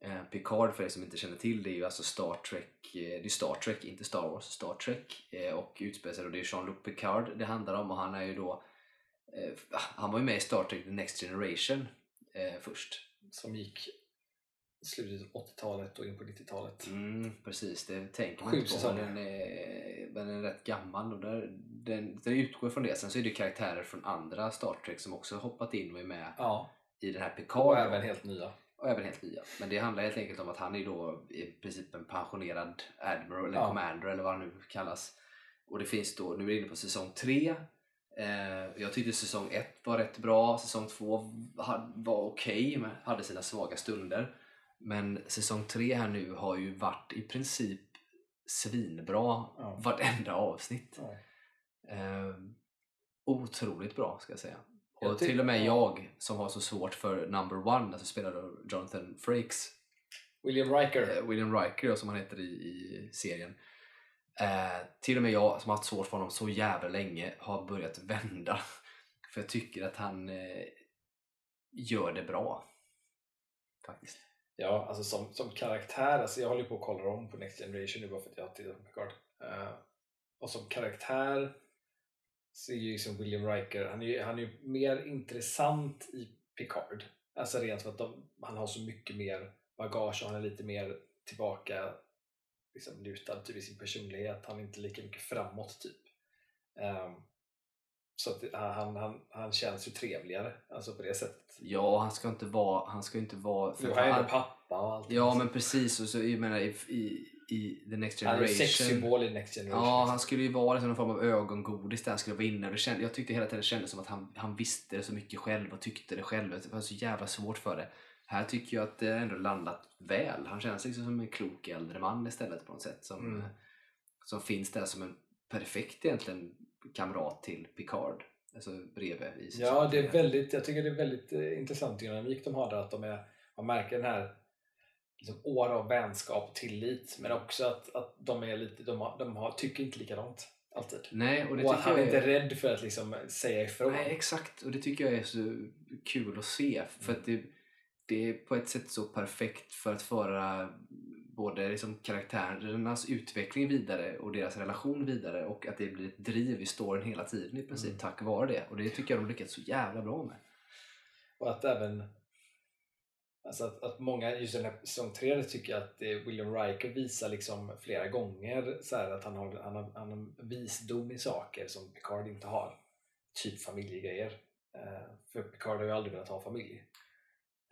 Eh, Picard för er som inte känner till det är ju alltså Star Trek, eh, det är Star Trek, inte Star Wars, Star Trek eh, och utspelar sig och det är Jean-Luc Picard det handlar om och han är ju då eh, han var ju med i Star Trek The Next Generation först. Som gick slutet av 80-talet och in på 90-talet. Mm, precis, det tänker man inte på. Den är, den är rätt gammal och där, den, den utgår från det. Sen så är det karaktärer från andra Star Trek som också hoppat in och är med Ja, i den här Picard. och även helt nya. Och även helt nya. Men det handlar helt enkelt om att han är då i princip en pensionerad admiral eller Ja. commander eller vad han nu kallas. Och det finns då, nu är vi inne på säsong 3. Eh, jag tyckte säsong 1 var rätt bra, säsong 2 var okej men hade sina svaga stunder. Men säsong 3 här nu har ju varit i princip svinbra Ja. vartenda avsnitt. Ja. Eh, otroligt bra ska jag säga. Och till och med ja. jag som har så svårt för number one, alltså spelade Jonathan Frakes, William Riker. eh, William Riker som han heter i, i serien. Eh, till och med jag som har haft svårt för honom så jävla länge har börjat vända. <laughs> För jag tycker att han eh, gör det bra. Faktiskt. Ja, alltså som, som karaktär, alltså jag håller ju på att kolla om på Next Generation nu bara för att jag har tittat på Picard. Eh, och som karaktär så är ju liksom William Riker, han är ju, han är ju mer intressant i Picard. Alltså rent för att de, han har så mycket mer bagage och han är lite mer tillbaka liksom lutad typ, i sin personlighet. Han är inte lika mycket framåt typ. Ehm, så att han, han, han känns ju trevligare, alltså på det sättet. Ja, han ska inte vara... Han ska inte vara Nu har jag ändå pappa och allt. Ja, men precis. Och så, jag menar, i, i, i The Next Han är Generation... sexsymbol i Next Generation. Ja, han skulle ju vara liksom någon form av ögongodis där han skulle vara inne. Och Det kände, jag tyckte hela tiden det kändes som att han, han visste det så mycket själv och tyckte det själv. Det var så jävla svårt för det. Här tycker jag att det ändå landat väl. Han känns liksom som en klok äldre man istället på något sätt. Som, Mm. eh, som finns där som en perfekt egentligen kamrat till Picard. Alltså bredvid i Ja, det är väldigt, jag tycker det är väldigt eh, intressant dynamik de har där. Att de är, man märker den här liksom, år av vänskap och tillit. Men också att, att de, är lite, de, har, de har, tycker inte likadant alltid. Nej, och det Och att han är inte rädd för att liksom, säga ifrån. Nej, exakt. Och det tycker jag är så kul att se. För att det, det är på ett sätt så perfekt för att föra både liksom karaktärernas utveckling vidare och deras relation vidare och att det blir ett driv i storyn hela tiden i princip Mm. tack vare det. Och det tycker jag de lyckats så jävla bra med. Och att även alltså att, att många, just den här säsong 3 tycker jag att William Riker visar liksom flera gånger så här att han har, han, har, han har visdom i saker som Picard inte har. Typ familjegrejer. Eh, för Picard har ju aldrig velat ha familj.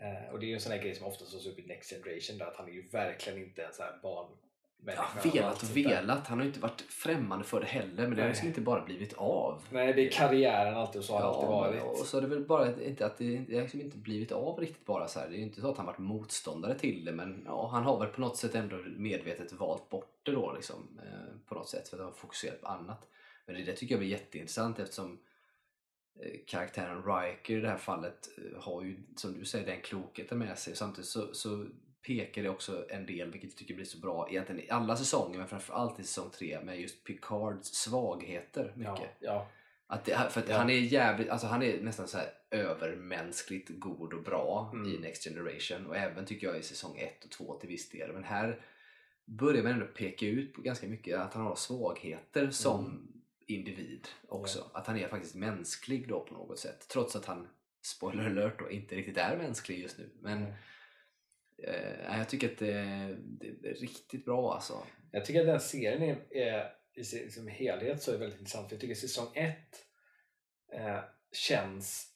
Eh, och det är ju en sån här grej som ofta tas upp i Next Generation där att han är ju verkligen inte en så här barn Ja, velat och velat. Han har ju inte varit främmande för det heller men det har liksom inte bara blivit av. Nej, det är karriären alltid och så har det alltid varit. och så har det väl bara inte att det, det har liksom inte blivit av riktigt bara så här. Det är ju inte så att han varit motståndare till det men ja, han har väl på något sätt ändå medvetet valt bort det då liksom. Eh, på något sätt för att han har fokuserat på annat. Men det, det tycker jag blir jätteintressant eftersom eh, karaktären Riker i det här fallet eh, har ju som du säger den klokheten med sig. Samtidigt så, så pekar det också en del, vilket jag tycker blir så bra egentligen i alla säsonger men framförallt i säsong 3 med just Picards svagheter mycket. Ja, ja. Att det, för att Ja. han är jävligt, alltså han är nästan så här övermänskligt god och bra Mm. i Next Generation och även tycker jag i säsong 1 och 2 till viss del. Men här börjar man ändå peka ut ganska mycket att han har svagheter som Mm. individ också. Att han är faktiskt mänsklig då på något sätt. Trots att han, spoiler alert då, inte riktigt är mänsklig just nu. Men Mm. Eh, jag tycker att det, det är riktigt bra alltså. Jag tycker att den serien är, är i sin liksom helhet så är väldigt intressant. För jag tycker säsong 1 eh, känns...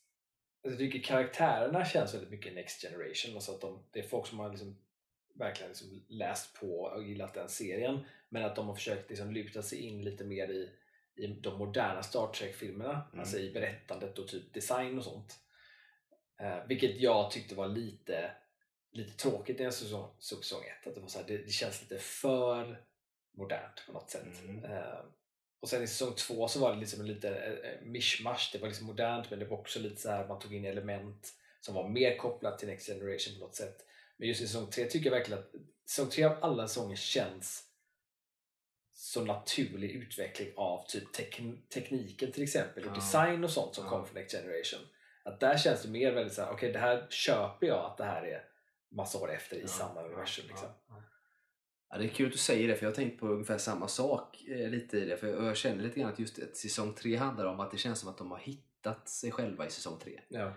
Jag tycker karaktärerna känns väldigt mycket Next Generation. Alltså att de, det är folk som har liksom verkligen liksom läst på och gillat den serien. Men att de har försökt liksom luta sig in lite mer i, i de moderna Star Trek-filmerna. Mm. Alltså i berättandet och typ design och sånt. Eh, vilket jag tyckte var lite, lite tråkigt i en säsong, säsong 1. Att det, var så här, det, det känns lite för modernt på något sätt. Mm. Eh, och sen i säsong två så var det liksom en lite eh, mishmash. Det var liksom modernt men det var också lite så här man tog in element som var mer kopplat till Next Generation på något sätt. Men just i säsong tre tycker jag verkligen att säsong tre av alla säsonger känns så naturlig utveckling av typ tek- tekniken till exempel och Ja. design och sånt som Ja. kom från Next Generation. Att där känns det mer väldigt såhär, okej det här köper jag att det här är massa år efter i Ja, samma universum. Liksom. ja, ja. Det är kul att du säger det för jag har tänkt på ungefär samma sak eh, lite i det. För jag, jag känner lite grann att just att säsong 3 handlar om att det känns som att de har hittat sig själva i säsong 3. Ja.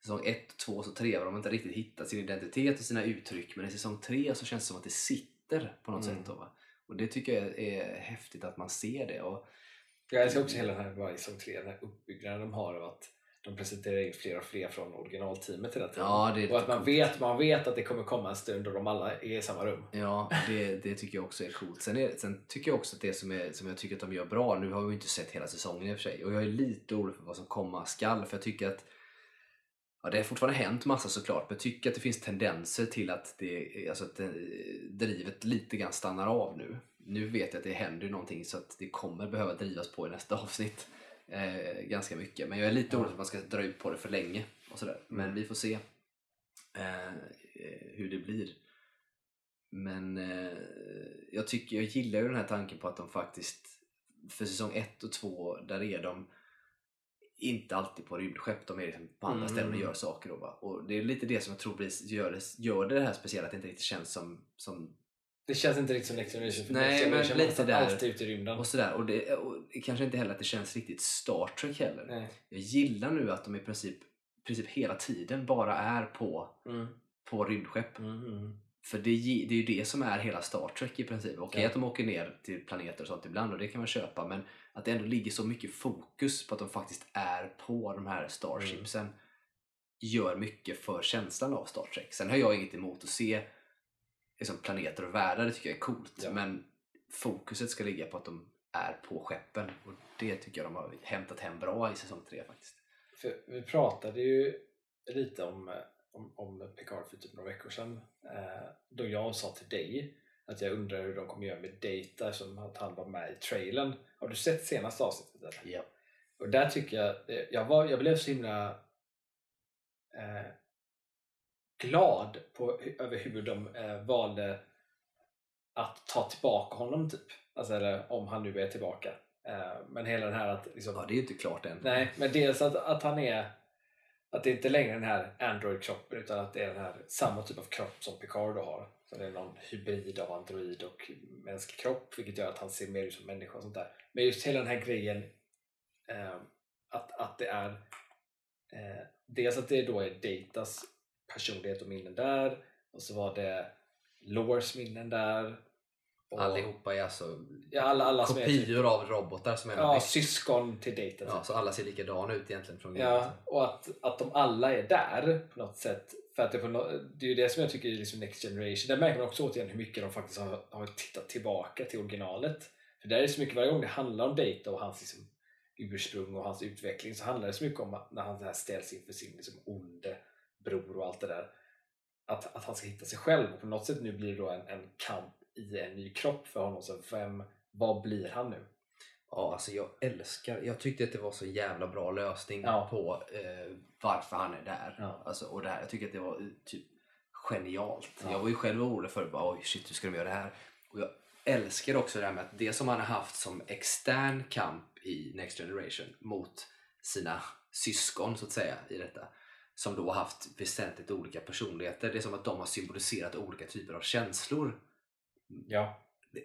Säsong 1, 2 och 3 har de inte riktigt hittat sin identitet och sina uttryck men i säsong 3 så känns det som att det sitter på något Mm. sätt. Då, va? Och det tycker jag är häftigt att man ser det. Och, Jag älskar också hela den här, säsong tre, den här uppbyggnaden de har av att de presenterar in fler och fler från originalteamet hela tiden. ja, och att man coolt. vet, man vet att det kommer komma en stund då de alla är i samma rum. Ja, det, det tycker jag också är coolt. Sen, är, sen tycker jag också att det som, är, som jag tycker att de gör bra, nu har vi inte sett hela säsongen i och för sig, och jag är lite orolig för vad som komma skall, för jag tycker att Ja, det har fortfarande hänt massa såklart, men jag tycker att det finns tendenser till att, det, alltså att det, drivet lite grann stannar av nu. Nu vet jag att det händer någonting så att det kommer behöva drivas på i nästa avsnitt eh, ganska mycket. Men jag är lite orolig för att man ska dra ut på det för länge. Och sådär. Men vi får se eh, hur det blir. Men eh, jag, tycker, jag gillar ju den här tanken på att de faktiskt för säsong 1 och 2 där är de inte alltid på rymdskepp, de är liksom på andra Mm. ställen och gör saker. Va? Och det är lite det som jag tror blir, gör, det, gör det här speciellt, att det inte riktigt känns som, som Det känns inte riktigt som Next för Nej, men lite där. alltid ut i rymden. och sådär. Och det, och kanske inte heller att det känns riktigt Star Trek heller. Nej. Jag gillar nu att de i princip, princip hela tiden bara är på, Mm. på rymdskepp. Mm. Mm. För det, det är ju det som är hela Star Trek i princip. Okej Ja. att de åker ner till planeter och sånt ibland och det kan man köpa men att det ändå ligger så mycket fokus på att de faktiskt är på de här Starshipsen gör mycket för känslan av Star Trek. Sen har jag inget emot att se liksom, planeter och världar, det tycker jag är coolt. Ja. Men fokuset ska ligga på att de är på skeppen och det tycker jag de har hämtat hem bra i säsong 3 faktiskt. För vi pratade ju lite om, om, om Picard för typ några veckor sedan. Eh, då jag sa till dig att jag undrar hur de kommer göra med Data som att han var med i trailern. Har du sett senaste avsnittet? Eller? Ja. Och där tycker jag, jag, var, jag blev så himla eh, glad på, över hur de eh, valde att ta tillbaka honom typ. Alltså, eller om han nu är tillbaka. Eh, men hela den här att liksom, ja, det är ju inte klart än. Nej, men dels att, att han är att det inte längre är den här Android-kroppen utan att det är den här samma typ av kropp som Picard då har. Så det är någon hybrid av android och mänsklig kropp vilket gör att han ser mer ut som människa och sånt där. Men just hela den här grejen eh, att, att det är eh, dels att det då är Datas personlighet och minnen där och så var det Lores minnen där. Och, Allihopa är alltså Ja, alla, alla är typ, kopior av robotar som är ja, syskon till Data. ja, så alla ser likadana ut egentligen från Ja, och att, att de alla är där på något sätt. För att det, är på no, det är ju det som jag tycker är liksom Next Generation. Där märker man också återigen hur mycket de faktiskt har, har tittat tillbaka till originalet. För där är det så mycket, varje gång det handlar om Data och hans liksom, ursprung och hans utveckling så handlar det så mycket om när han här ställs inför sin liksom, onde bror och allt det där. Att, att han ska hitta sig själv och på något sätt nu blir det då en, en kamp i en ny kropp för honom. Så vem, vad blir han nu? Ja, alltså jag älskar, jag tyckte att det var så jävla bra lösning Ja. på eh, varför han är där. Ja. Alltså, och det här, jag tycker att det var eh, typ genialt. Ja. Jag var ju själv orolig för bara, oj shit hur ska de göra det här? Och jag älskar också det här med att det som han har haft som extern kamp i Next Generation mot sina syskon så att säga i detta som då har haft väsentligt olika personligheter. Det är som att de har symboliserat olika typer av känslor Ja,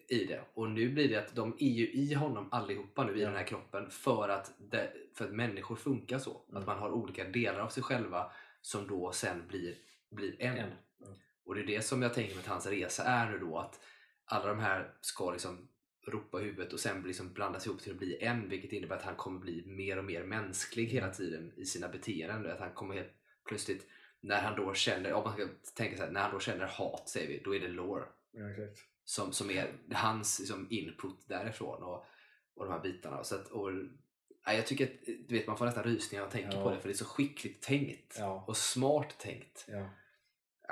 i det. Och nu blir det att de är ju i honom allihopa nu i Ja. den här kroppen för att, det, för att människor funkar så. Mm. Att man har olika delar av sig själva som då sen blir, blir en. en. Mm. Och det är det som jag tänker med att hans resa är nu då att alla de här ska liksom ropa huvudet och sen liksom blandas ihop till att bli en vilket innebär att han kommer bli mer och mer mänsklig hela Mm. tiden i sina beteenden. Att han kommer helt plötsligt när han då känner, om man ska tänka så här, när han då känner hat säger vi, då är det lore Ja, som, som är hans liksom, input därifrån och, och de här bitarna. Så att, och, nej, jag tycker att du vet, man får nästan rysningar och tänker Ja. på det för det är så skickligt tänkt Ja. och smart tänkt. Ja.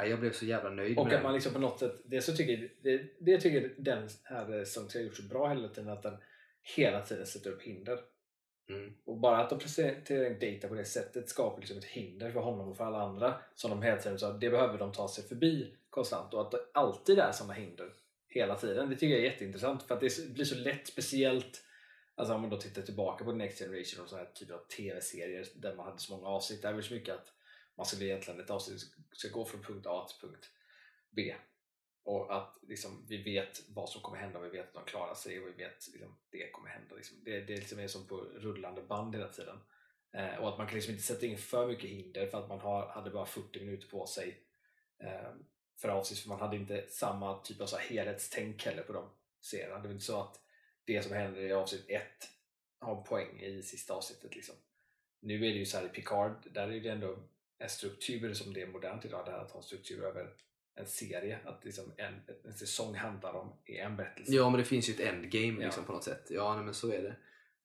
Jag blev så jävla nöjd Och med att man liksom på något sätt, det, så tycker, det, det tycker den här som har gjort så bra hela tiden, att den hela tiden sätter upp hinder. Mm. Och bara att de presenterar data på det sättet skapar liksom ett hinder för honom och för alla andra som de hela tiden sa det behöver de ta sig förbi konstant och att det alltid är sådana hinder hela tiden. Det tycker jag är jätteintressant för att det blir så lätt, speciellt alltså om man då tittar tillbaka på Next Generation och sådana här typer av tv-serier där man hade så många avsnitt. Där är det så mycket att man skulle egentligen ett avsnitt ska gå från punkt A till punkt B. Och att liksom, vi vet vad som kommer hända och vi vet att de klarar sig och vi vet liksom, det kommer hända. Liksom. Det, det liksom är som på rullande band hela tiden. Eh, och att man kan liksom inte sätta in för mycket hinder för att man har, hade bara 40 minuter på sig eh, för avsnitt för man hade inte samma typ av så här helhetstänk heller på de serierna. Det är inte så att det som händer i avsnitt 1 har en poäng i sista avsnittet. Liksom. Nu är det ju så här i Picard, där är det ändå en struktur som det är modernt idag, där att ha en struktur över en serie, att liksom en, en säsong handlar om i en berättelse. Ja, men det finns ju ett endgame Ja. liksom, på något sätt. Ja, nej, men så är det.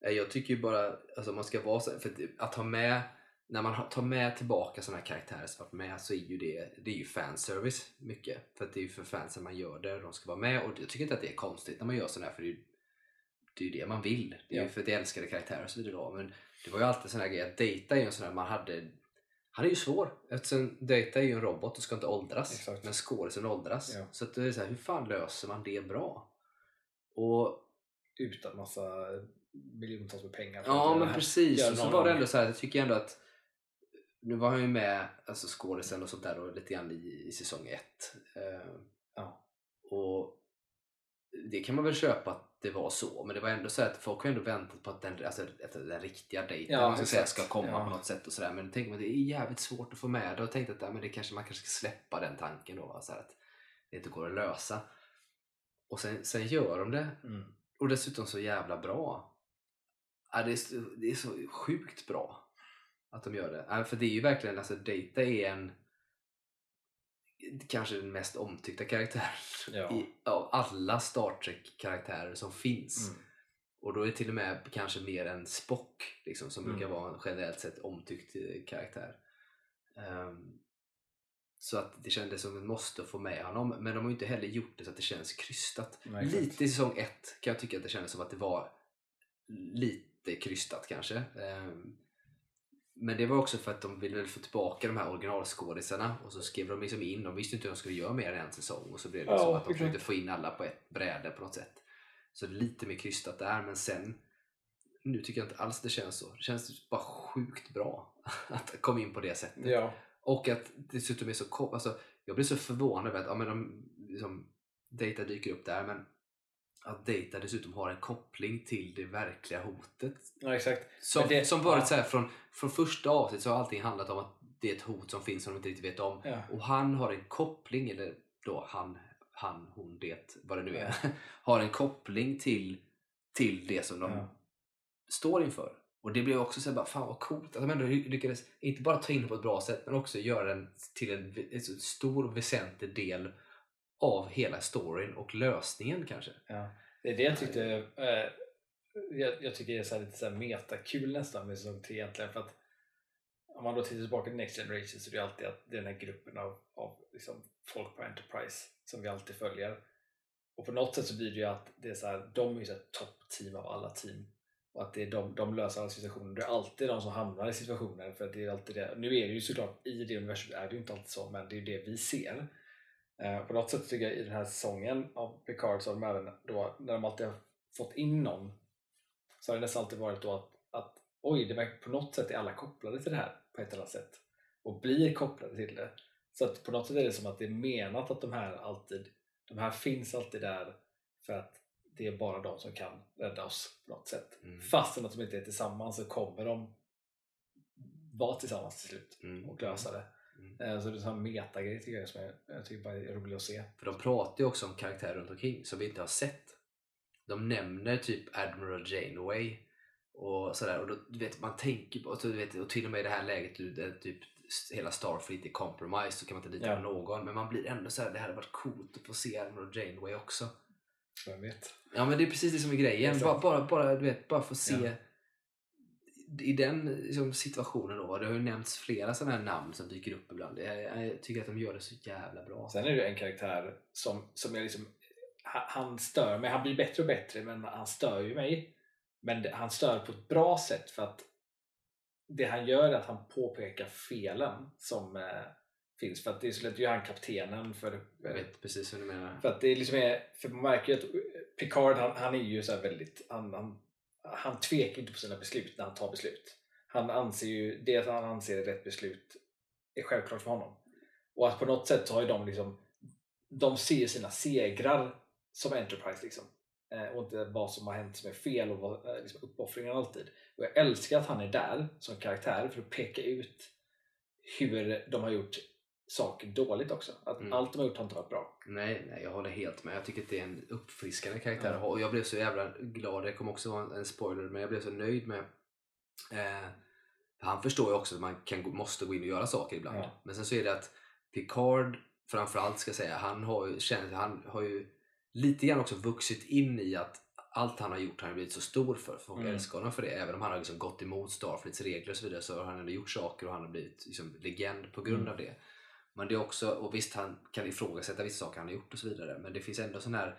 Eh, Jag tycker ju bara, alltså man ska vara så för att, ha med när man tar med tillbaka sådana här karaktärer som varit med så är ju det, det är ju fanservice mycket. För att det är ju för fansen man gör det, de ska vara med och jag tycker inte att det är konstigt när man gör sådär för det är det, är ju det man vill. Det är ju Ja. för att jag älskade karaktärer och så vidare. Men det var ju alltid sån här grej att Data är ju en sån här man hade han är ju svår eftersom Data är ju en robot och ska inte åldras. Exakt. Men skådisen åldras. Ja. Så att det är så här, hur fan löser man det bra? Och Utan massa miljontals med pengar. Ja men precis. Och så var det ändå så här, jag tycker ändå att nu var han ju med, alltså skådisen och sånt där och lite grann i, i säsong ett. Eh, Ja. Och det kan man väl köpa det var så, men det var ändå så att folk har ändå väntat på att den, alltså, att den riktiga dejten Ja, ska, säga, ska komma Ja. på något sätt och sådär. Men tänk mig, det är jävligt svårt att få med det och tänkte att ja, men det kanske, man kanske ska släppa den tanken då, så att det inte går att lösa. Och sen, sen gör de det Mm. och dessutom så jävla bra. Ja, det, är, så- det är så sjukt bra att de gör det. Ja, för det är ju verkligen, alltså Data är en kanske den mest omtyckta karaktären Ja. i, av alla Star Trek-karaktärer som finns. Mm. Och då är det till och med kanske mer än Spock liksom, som Mm. brukar vara en generellt sett omtyckt eh, karaktär. Ehm, så att det kändes som ett måste att få med honom. Men de har ju inte heller gjort det så att det känns krystat. Nej. Lite i säsong ett kan jag tycka att det kändes som att det var lite krystat kanske. Ehm, men det var också för att de ville få tillbaka de här originalskådisarna och så skrev de liksom in, de visste inte hur de skulle göra mer än en säsong och så blev det Ja, liksom att de exakt. försökte få in alla på ett bräde på något sätt. Så det är lite mer krystat där men sen nu tycker jag inte alls det känns så. Det känns bara sjukt bra <laughs> att komma in på det sättet. Ja. Och att det dessutom är så alltså, Jag blir så förvånad över att ja, men de, liksom, Data dyker upp där men att Data dessutom har en koppling till det verkliga hotet. ja, exakt. Som, det- som varit ja. så här, från, från första avsnittet så har allting handlat om att det är ett hot som finns som de inte riktigt vet om. Ja. Och han har en koppling, eller då han, han hon, det, vad det nu är, <laughs> har en koppling till, till det som de Ja. står inför. Och det blev också så här, bara, fan vad coolt att de ändå lyckades inte bara ta in det på ett bra sätt men också göra den till en, en stor och väsentlig del av hela storyn och lösningen kanske. Ja. Det är det jag tyckte eh, jag, jag tycker det är så lite så här metakul nästan med säsong 3 egentligen för att om man då tittar tillbaka till Next Generation så är det alltid att det är den här gruppen av, av liksom folk på Enterprise som vi alltid följer och på något sätt så blir det ju att det är så här, de är ju toppteam av alla team och att det är de, de löser alla situationer. Det är alltid de som hamnar i situationer för att det är alltid det. Nu är det ju såklart i det universumet är det ju inte alltid så men det är ju det vi ser. Eh, på något sätt tycker jag i den här säsongen av Picard så har de även då, när de alltid har fått in någon så har det nästan alltid varit då att, att oj, det verkar- på något sätt är alla kopplade till det här på ett eller annat sätt och blir kopplade till det. Så att på något sätt är det som att det är menat att de här alltid, de här finns alltid där för att det är bara de som kan rädda oss på något sätt. Mm. Fastän att de inte är tillsammans så kommer de vara tillsammans till slut Mm. och lösa det. Mm. Eh, Så det är sån metagrej tycker jag som jag, jag tycker bara är rolig att se. För de pratar ju också om karaktärer runt omkring som vi inte har sett. De nämner typ Admiral Janeway och sådär. Och då, du vet, man tänker på, och, så, du vet, och till och med i det här läget där typ hela Starfleet är compromised så kan man inte lita Ja. på någon. Men man blir ändå så här, det hade varit coolt att få se Admiral Janeway också. Vem vet? Ja men det är precis det som är grejen. Bara, bara, bara, du vet, bara få se Ja. I den liksom, situationen då. Det har ju nämnts flera sådana här namn som dyker upp ibland. Jag, jag tycker att de gör det så jävla bra. Sen är det ju en karaktär som, som jag liksom ha- han stör mig, han blir bättre och bättre men han stör ju mig. Men han stör på ett bra sätt för att det han gör är att han påpekar felen som eh, finns. För att det är så lätt göra han kaptenen för, Jag vet precis vad du menar. för att det är liksom är, för man märker ju att Picard han, han är ju så väldigt han, han, han tvekar inte på sina beslut när han tar beslut. Han anser ju, det han anser är rätt beslut är självklart för honom. Och att på något sätt så har ju de liksom de ser sina segrar som Enterprise liksom. Eh, och inte vad som har hänt som är fel och vad, eh, liksom uppoffringar alltid. Och jag älskar att han är där som karaktär för att peka ut hur de har gjort saker dåligt också. Att Mm. allt de har gjort har inte varit bra. Nej, nej, jag håller helt med. Jag tycker att det är en uppfriskande karaktär ha. Och jag blev så jävla glad, det kommer också vara en, spoiler, men jag blev så nöjd med eh, Han förstår ju också att man kan, måste gå in och göra saker ibland. Ja. Men sen så är det att Picard framförallt ska jag säga, han har ju, känner, han har ju lite grann också vuxit in i att allt han har gjort har han blivit så stor för. Folk Mm. älskar honom för det. Även om han har liksom gått emot Starfleets regler och så vidare så har han ändå gjort saker och han har blivit liksom legend på grund Mm. av det. Men det är också, och visst han kan ifrågasätta vissa saker han har gjort och så vidare. Men det finns ändå sån här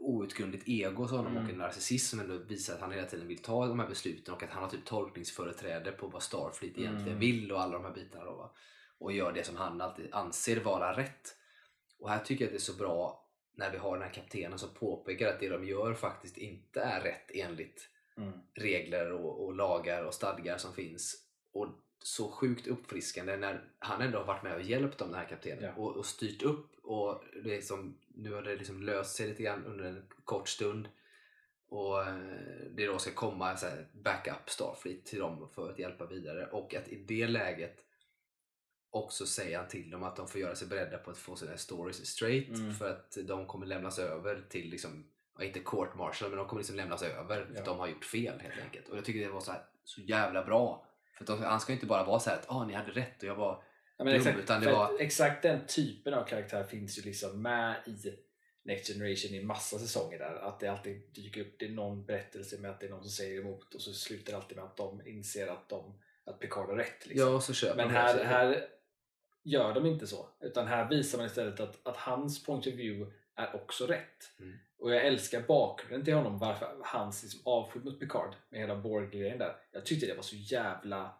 outgrundligt ego hos honom Mm. och en narcissism ändå visar att han hela tiden vill ta de här besluten och att han har typ tolkningsföreträde på vad Starfleet egentligen Mm. vill och alla de här bitarna då. Va? Och gör det som han alltid anser vara rätt. Och här tycker jag att det är så bra när vi har den här kaptenen som påpekar att det de gör faktiskt inte är rätt enligt Mm. regler och, och lagar och stadgar som finns. Och så sjukt uppfriskande när han ändå har varit med och hjälpt dem, den här kaptenen, Ja. och, och styrt upp. Och det som, nu har det liksom löst sig lite grann under en kort stund. Och eh, det då ska komma så här, backup Starfleet till dem för att hjälpa vidare. Och att i det läget också säga till dem att de får göra sig beredda på att få sina stories straight. Mm. För att de kommer lämnas över till, liksom, inte court martial, men de kommer liksom lämnas över för Ja. att de har gjort fel helt enkelt. Och jag tycker det var så, här, så jävla bra. För de, han ska ju inte bara vara så här att ah, ni hade rätt och jag var Ja, dum, exakt, utan det var- exakt den typen av karaktär finns ju liksom med i Next Generation i massa säsonger där. Att det alltid dyker upp, det är någon berättelse med att det är någon som säger emot och så slutar det alltid med att de inser att, de, att Picard har rätt. Liksom. Ja, och så köper Men här, här gör de inte så. Utan här visar man istället att, att hans point of view är också rätt. Mm. Och jag älskar bakgrunden till honom, varför hans liksom avsky mot Picard med hela Borg-grejen där. Jag tyckte det var så jävla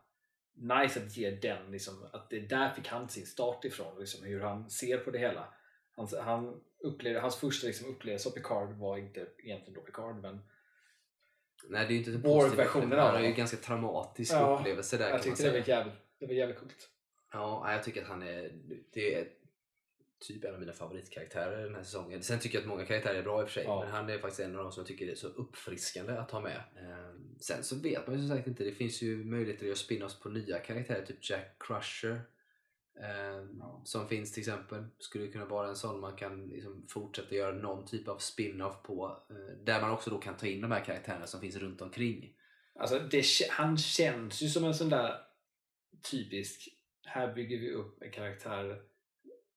nice att ge den, liksom, att det där fick han sin start ifrån, liksom, hur han ser på det hela. Hans, han upplevde, hans första liksom, upplevelse av Picard var inte egentligen då Picard, men Nej, det är ju inte så Borg- positivt. versionen Han av har ju honom. en ganska traumatisk Ja, upplevelse där jag kan man tyckte det var jävligt, det var jävligt coolt. Ja, jag tycker att han är, det är typ en av mina favoritkaraktärer den här säsongen. Sen tycker jag att många karaktärer är bra i och för sig, Ja. men han är faktiskt en av de som jag tycker är så uppfriskande att ha med. Ehm, sen så vet man ju som sagt inte, det finns ju möjligheter att göra spin-offs på nya karaktärer, typ Jack Crusher. ehm, Ja. Som finns till exempel. Skulle kunna vara en sån man kan liksom fortsätta göra någon typ av spin-off på. eh, där man också då kan ta in de här karaktärerna som finns runt omkring. Alltså det, han känns ju som en sån där typisk, här bygger vi upp en karaktär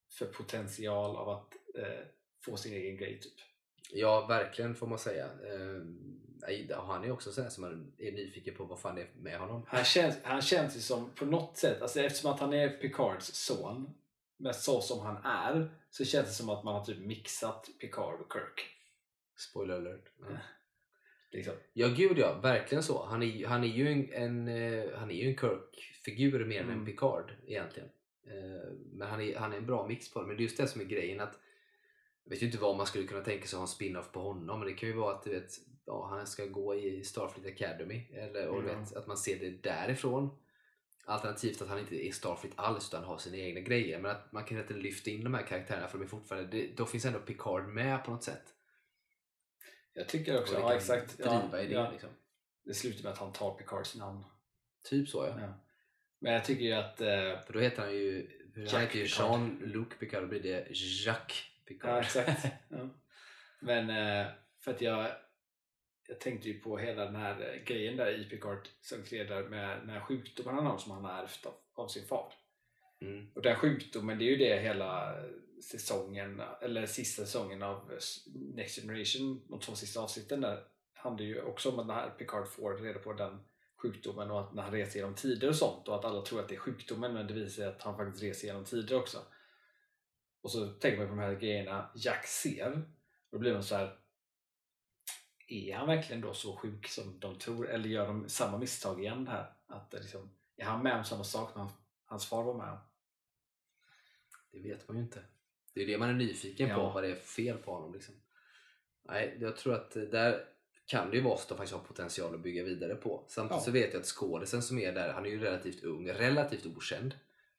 för potential av att eh, få sin egen grej typ. Ja, verkligen får man säga. Nej, han är också sån som man är nyfiken på vad fan det är med honom. Han känns, han känns ju som på något sätt, alltså eftersom att han är Picards son, men så som han är, så känns det som att man har typ mixat Picard och Kirk. Spoiler alert. Ja, Liksom. ja gud ja, verkligen så. Han är, han är ju en, en, eh, han är ju en Kirk-figur mer än en Mm. Picard egentligen. Eh, Men han är, han är en bra mix på det. Men det är just det som är grejen att jag vet ju inte vad man skulle kunna tänka sig att ha en spin-off på honom men det kan ju vara att du vet, ja, han ska gå i Starfleet Academy eller, och Mm. vet, att man ser det därifrån. Alternativt att han inte är Starfleet alls utan har sina egna grejer. Men att man kan inte lyfta in de här karaktärerna för de är fortfarande, det, då finns ändå Picard med på något sätt. Jag tycker också, ja exakt. Ja, det liksom. Det slutar med att han tar Picards namn. Typ så ja. Ja. Men jag tycker ju att eh, För då heter han ju, han heter ju Picard. Jean-Luc Picard, då blir det Jacques Picard. Ja, exakt. <laughs> Ja. Men eh, för att jag, jag tänkte ju på hela den här eh, grejen där i Picard som där med den här sjukdomen han har som han har ärvt av, av sin far. Mm. Och den sjukdomen, det är ju det hela säsongen, eller sista säsongen av eh, Next Generation, de två sista avsnitten där, handlar ju också om att när Picard får reda på den sjukdomen och att när han reser genom tider och sånt och att alla tror att det är sjukdomen men det visar sig att han faktiskt reser genom tider också. Och så tänker man på de här grejerna Jack ser och då blir man så här är han verkligen då så sjuk som de tror eller gör de samma misstag igen här? Att det liksom, är han med om samma sak som han- hans far var med om? Det vet man ju inte. Det är det man är nyfiken på, Ja. vad det är fel på honom. Liksom. Nej, jag tror att där kan det ju vara så att de faktiskt har potential att bygga vidare på. Samtidigt Ja. så vet jag att skådisen som är där, han är ju relativt ung, relativt okänd.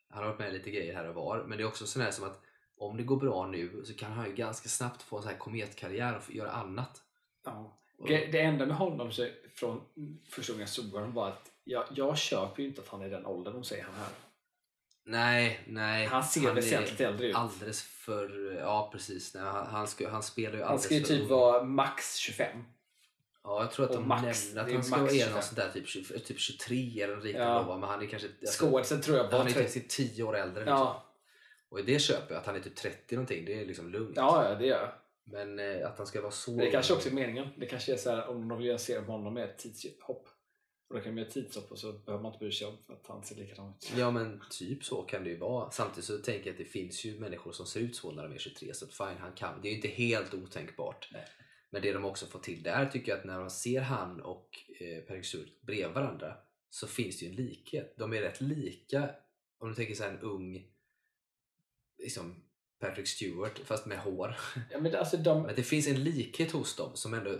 Han har varit med lite grejer här och var, men det är också sån här som att om det går bra nu så kan han ju ganska snabbt få en sån här kometkarriär och göra annat. Ja. Det det enda med honom så, från första gången jag såg honom var att jag, jag köper ju inte att han är den åldern de säger han är. Nej, nej. Han ser väsentligt äldre ut. Alldeles för... Ja, precis. Nej, han, han, ska, han spelar ju Han alldeles ska ju typ vara max 25. Ja, jag tror att och de max- nämner att är han ska max vara 25. något sånt där typ, 20, typ 23 eller något liknande. Ja. då? Men han är kanske... alltså, Skådisen tror jag Han var är ju 30. faktiskt 10 år äldre. Liksom. Ja, Och i det köper jag att han är typ 30 någonting. Det är liksom lugnt. ja, ja, det gör jag. Men eh, att han ska vara så... Men det kanske också är meningen. Det kanske är så här om de vill göra en serie på honom med ett tidshopp. Och då kan de göra ett tidshopp och så behöver man inte bry sig om för att han ser likadan ut. Ja men typ så kan det ju vara. Samtidigt så tänker jag att det finns ju människor som ser ut så när de är 23 så att fine, han kan. Det är ju inte helt otänkbart. Nej. Men det de också får till där tycker jag att när man ser han och eh, Patrick Stewart bredvid varandra så finns det ju en likhet. De är rätt lika om du tänker så här en ung liksom Patrick Stewart fast med hår. Ja, men alltså de, Men det finns en likhet hos dem som ändå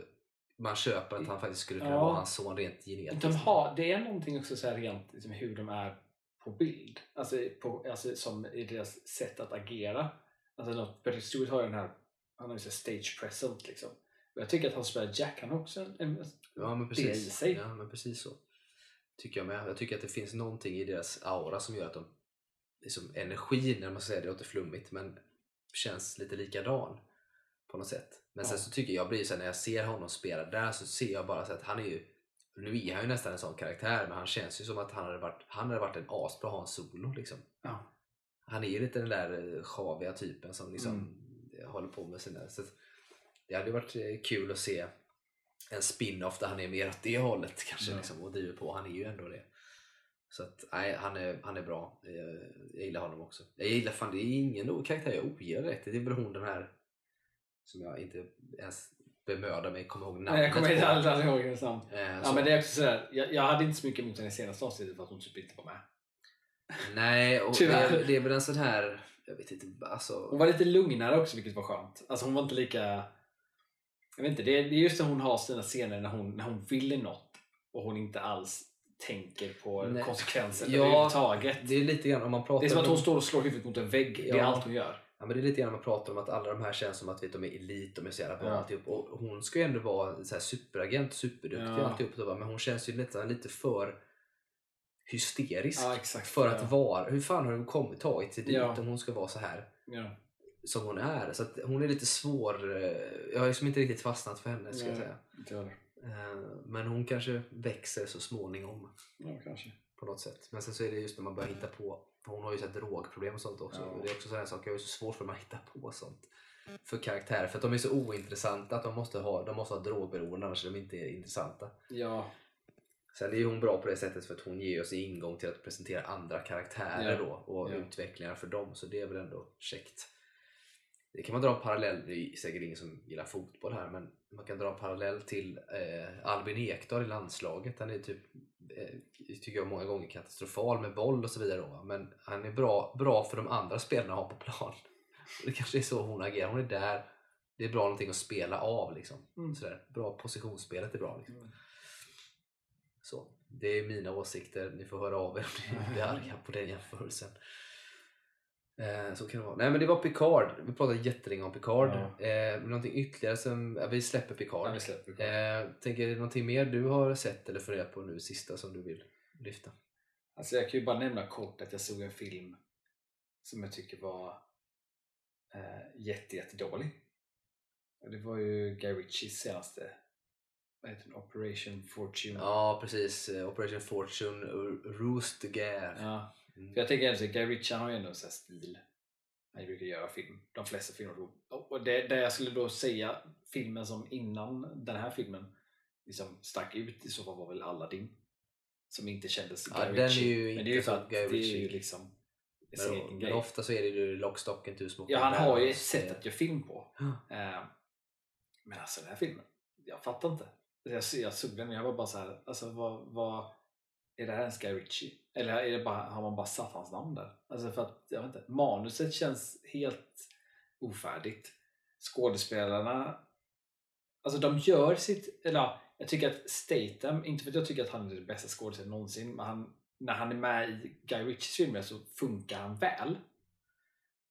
man köper att han faktiskt skulle kunna Ja. vara hans son rent genetiskt. de har, det är någonting också så rent liksom, hur de är på bild. Alltså, på, alltså som i deras sätt att agera. Alltså, Patrick Stewart har ju den här han har ju stage present liksom. Jag tycker att han spelar Jack, han har också en, Ja men det precis. i sig. Ja men precis så. Tycker jag med. Jag tycker att det finns någonting i deras aura som gör att de liksom energin, när man säger det låter flummigt, men känns lite likadan på något sätt. Men sen Ja. så tycker jag blir så här, när jag ser honom spela där så ser jag bara så att han är ju nu är han ju nästan en sån karaktär men han känns ju som att han hade varit, han hade varit en asbra Hans Solo liksom. Ja. Han är ju lite den där eh, sjaviga typen som liksom Mm. håller på med sina... Så det hade varit eh, kul att se en spin-off där han är mer åt det hållet kanske Ja. liksom, och driver på. Han är ju ändå det. Så att nej, han är, han är bra. Jag, jag gillar honom också. Jag gillar fan, det är ingen karaktär jag ogillar direkt. Det är väl hon den här som jag inte ens bemödar mig komma ihåg namnet Nej, jag kommer inte aldrig ihåg hennes namn. Eh, Ja, men det är också sådär, jag, jag hade inte så mycket emot henne i senaste avsnittet för att hon typ inte var med. Nej, och det, det är väl en sån här... Jag vet inte, alltså... Hon var lite lugnare också vilket var skönt. Alltså hon var inte lika... Jag vet inte, det är, just när hon har sina scener när hon, när hon vill något och hon inte alls tänker på Nej. konsekvenser Ja, överhuvudtaget. Det är lite grann om man pratar Det är som att om- hon står och slår huvudet mot en vägg. Det är Ja. allt hon gör. Ja, men det är lite grann man pratar om att alla de här känns som att vet, de är elit, de är så jävla bra Ja. alltihop. Och hon ska ju ändå vara så här superaagent, superduktig Ja. alltihop. Men hon känns ju lite, lite för hysterisk. Ja, exakt. För ja. att vara, hur fan har hon kommit, tagit sig dit Ja. om hon ska vara så här Ja. Som hon är? Så hon är lite svår, eh, jag har liksom inte riktigt fastnat för henne ska jag Nej. säga. Inte jag heller. Eh, Men hon kanske växer så småningom Ja, kanske. på något sätt. Men sen så är det just när man börjar hitta på, hon har ju så här drogproblem och sånt också. Ja. Och Det är också sådana saker, jag är så svårt för att hitta på sånt. För karaktärer, för att de är så ointressanta att de måste ha, de måste ha drogberoende annars är de inte intressanta. Ja, Sen är ju hon bra på det sättet för att hon ger oss ingång till att presentera andra karaktärer Ja. då och Ja. utvecklingar för dem, så det är väl ändå käckt. Det kan man dra en parallell, det är säkert ingen som gillar fotboll här, men man kan dra en parallell till eh, Albin Ekdal i landslaget. Han är typ, eh, tycker jag många gånger katastrofal med boll och så vidare. Då, men han är bra, bra för de andra spelarna att ha på plan. Det kanske är så hon agerar. Hon är där, det är bra någonting att spela av. Liksom. Mm. Sådär. Bra positionsspelet är bra. Liksom. Mm. Så, det är mina åsikter. Ni får höra av er om ni <laughs> blir arga på den jämförelsen. Eh, så kan det vara. Nej men det var Picard. Vi pratade jättelänge om Picard. Ja. Eh, någonting ytterligare som... Ja, vi släpper Picard. ja vi släpper det. Eh, tänker någonting mer du har sett eller funderat på nu sista som du vill lyfta? Alltså jag kan ju bara nämna kort att jag såg en film som jag tycker var eh, jätte, jättedålig. Och det var ju Guy Ritchies senaste vad heter den? Operation Fortune. Ja precis, Eh, Operation Fortune, Roost Gare. Ja, Mm. För jag tänker att Guy Ritchie har ju ändå en sån här stil. Han brukar göra film. De flesta filmer. Och och det, det jag skulle då säga filmen som innan den här filmen liksom stack ut i så fall var väl Aladdin. Som inte kändes Ja, Guy Ritchie. Men det är ju för att Guy det är ju Ritchie. liksom Men, men ofta så är det ju lockstocken till små Ja, han har ju ett sätt att göra film på. Eh, Men alltså den här filmen, jag fattar inte. Jag, jag såg den och jag var bara så här, alltså vad, vad är det här en Guy Ritchie? Eller är det bara, har man bara satt hans namn där? Alltså för att, jag vet inte, manuset känns helt ofärdigt. Skådespelarna, alltså de gör sitt, eller jag tycker att Statham, inte för att jag tycker att han är den bästa skådespelaren någonsin, men han, när han är med i Guy Ritchies filmer så funkar han väl.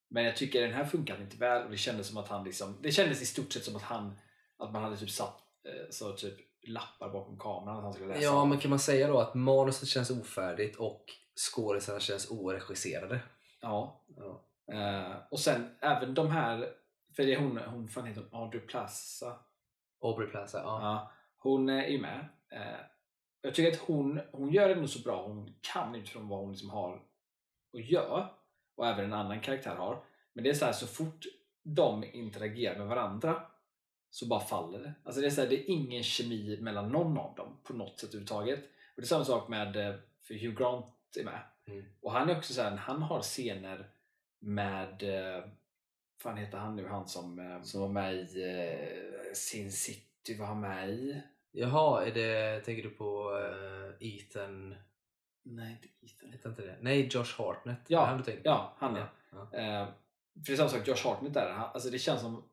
Men jag tycker den här funkar inte väl och det kändes som att han liksom, det kändes i stort sett som att han, att man hade typ satt eh, så typ lappar bakom kameran att han skulle läsa. Ja, men kan man säga då att manuset känns ofärdigt och skådisarna känns oregisserade? ja. Ja. Eh, och sen även de här, för det är hon, hon fan heter hon Audrey Plaza. Aubrey Plaza, ja. Ja, hon är ju med. Eh, jag tycker att hon, hon gör det nog så bra hon kan utifrån vad hon liksom har att göra. Och även en annan karaktär har. Men det är så här så fort de interagerar med varandra så bara faller det. Alltså det, är så här, det är ingen kemi mellan någon av dem på något sätt överhuvudtaget. Och det är samma sak med, eh, för Hugh Grant är med. Mm. Och han är också så här, han har scener med, eh, vad fan heter han nu, han som, eh, som var med i Sin City, var han med i? Jaha, är det, tänker du på Ethan? Nej, inte Ethan. Heter inte det? Nej, Josh Hartnett. Ja, Är han du tänker på? Ja, han är. Ja. För det är samma sak, Josh Hartnett där. Han, alltså det känns som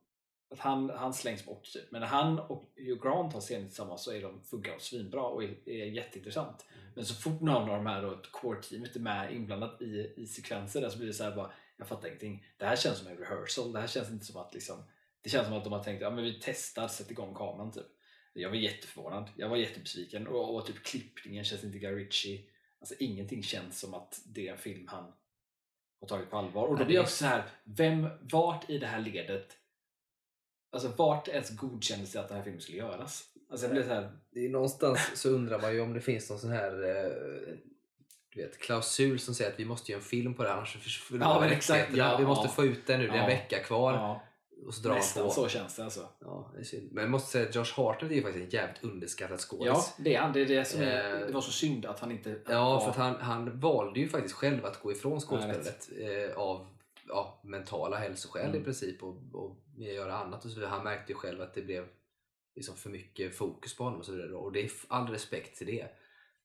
att han, han slängs bort typ. Men när han och Hugh Grant har scener tillsammans så är de, funkar de svinbra och är, är jätteintressant. Mm. Men så fort någon av de här då, ett core-teamet är med inblandat i, i sekvenser där så blir det så här bara, jag fattar ingenting. Det här känns som en rehearsal. Det här känns inte som att liksom, det känns som att de har tänkt, ja men vi testar, sätt igång kameran typ. Jag var jätteförvånad. Jag var jättebesviken och, och typ klippningen känns inte Guy Ritchie. Alltså ingenting känns som att det är en film han har tagit på allvar. Och då blir jag också så här, vem, vart i det här ledet, alltså vart ens godkändes det att den här filmen skulle göras? Alltså jag blir så här, Det är någonstans så undrar man ju om det finns någon sån här eh, du vet, klausul som säger att vi måste göra en film på det här, annars förlorar Ja, men vi exakt. rättigheterna. Ja, vi måste ja. få ut den nu, det är en Ja. vecka kvar. ja, Och så drar nästan på. så känns det alltså. Ja, det är synd. Men jag måste säga att Josh Hartnett är ju faktiskt en jävligt underskattad skådis. Ja, det är han. Det, är det, som är, Eh, det var så synd att han inte Ja, var... för att han, han valde ju faktiskt själv att gå ifrån Ja, skådespelet eh, av ja, mentala hälsoskäl Mm. i princip och, och göra annat och så vidare. Han märkte ju själv att det blev liksom för mycket fokus på honom och så vidare. Och det är all respekt till det.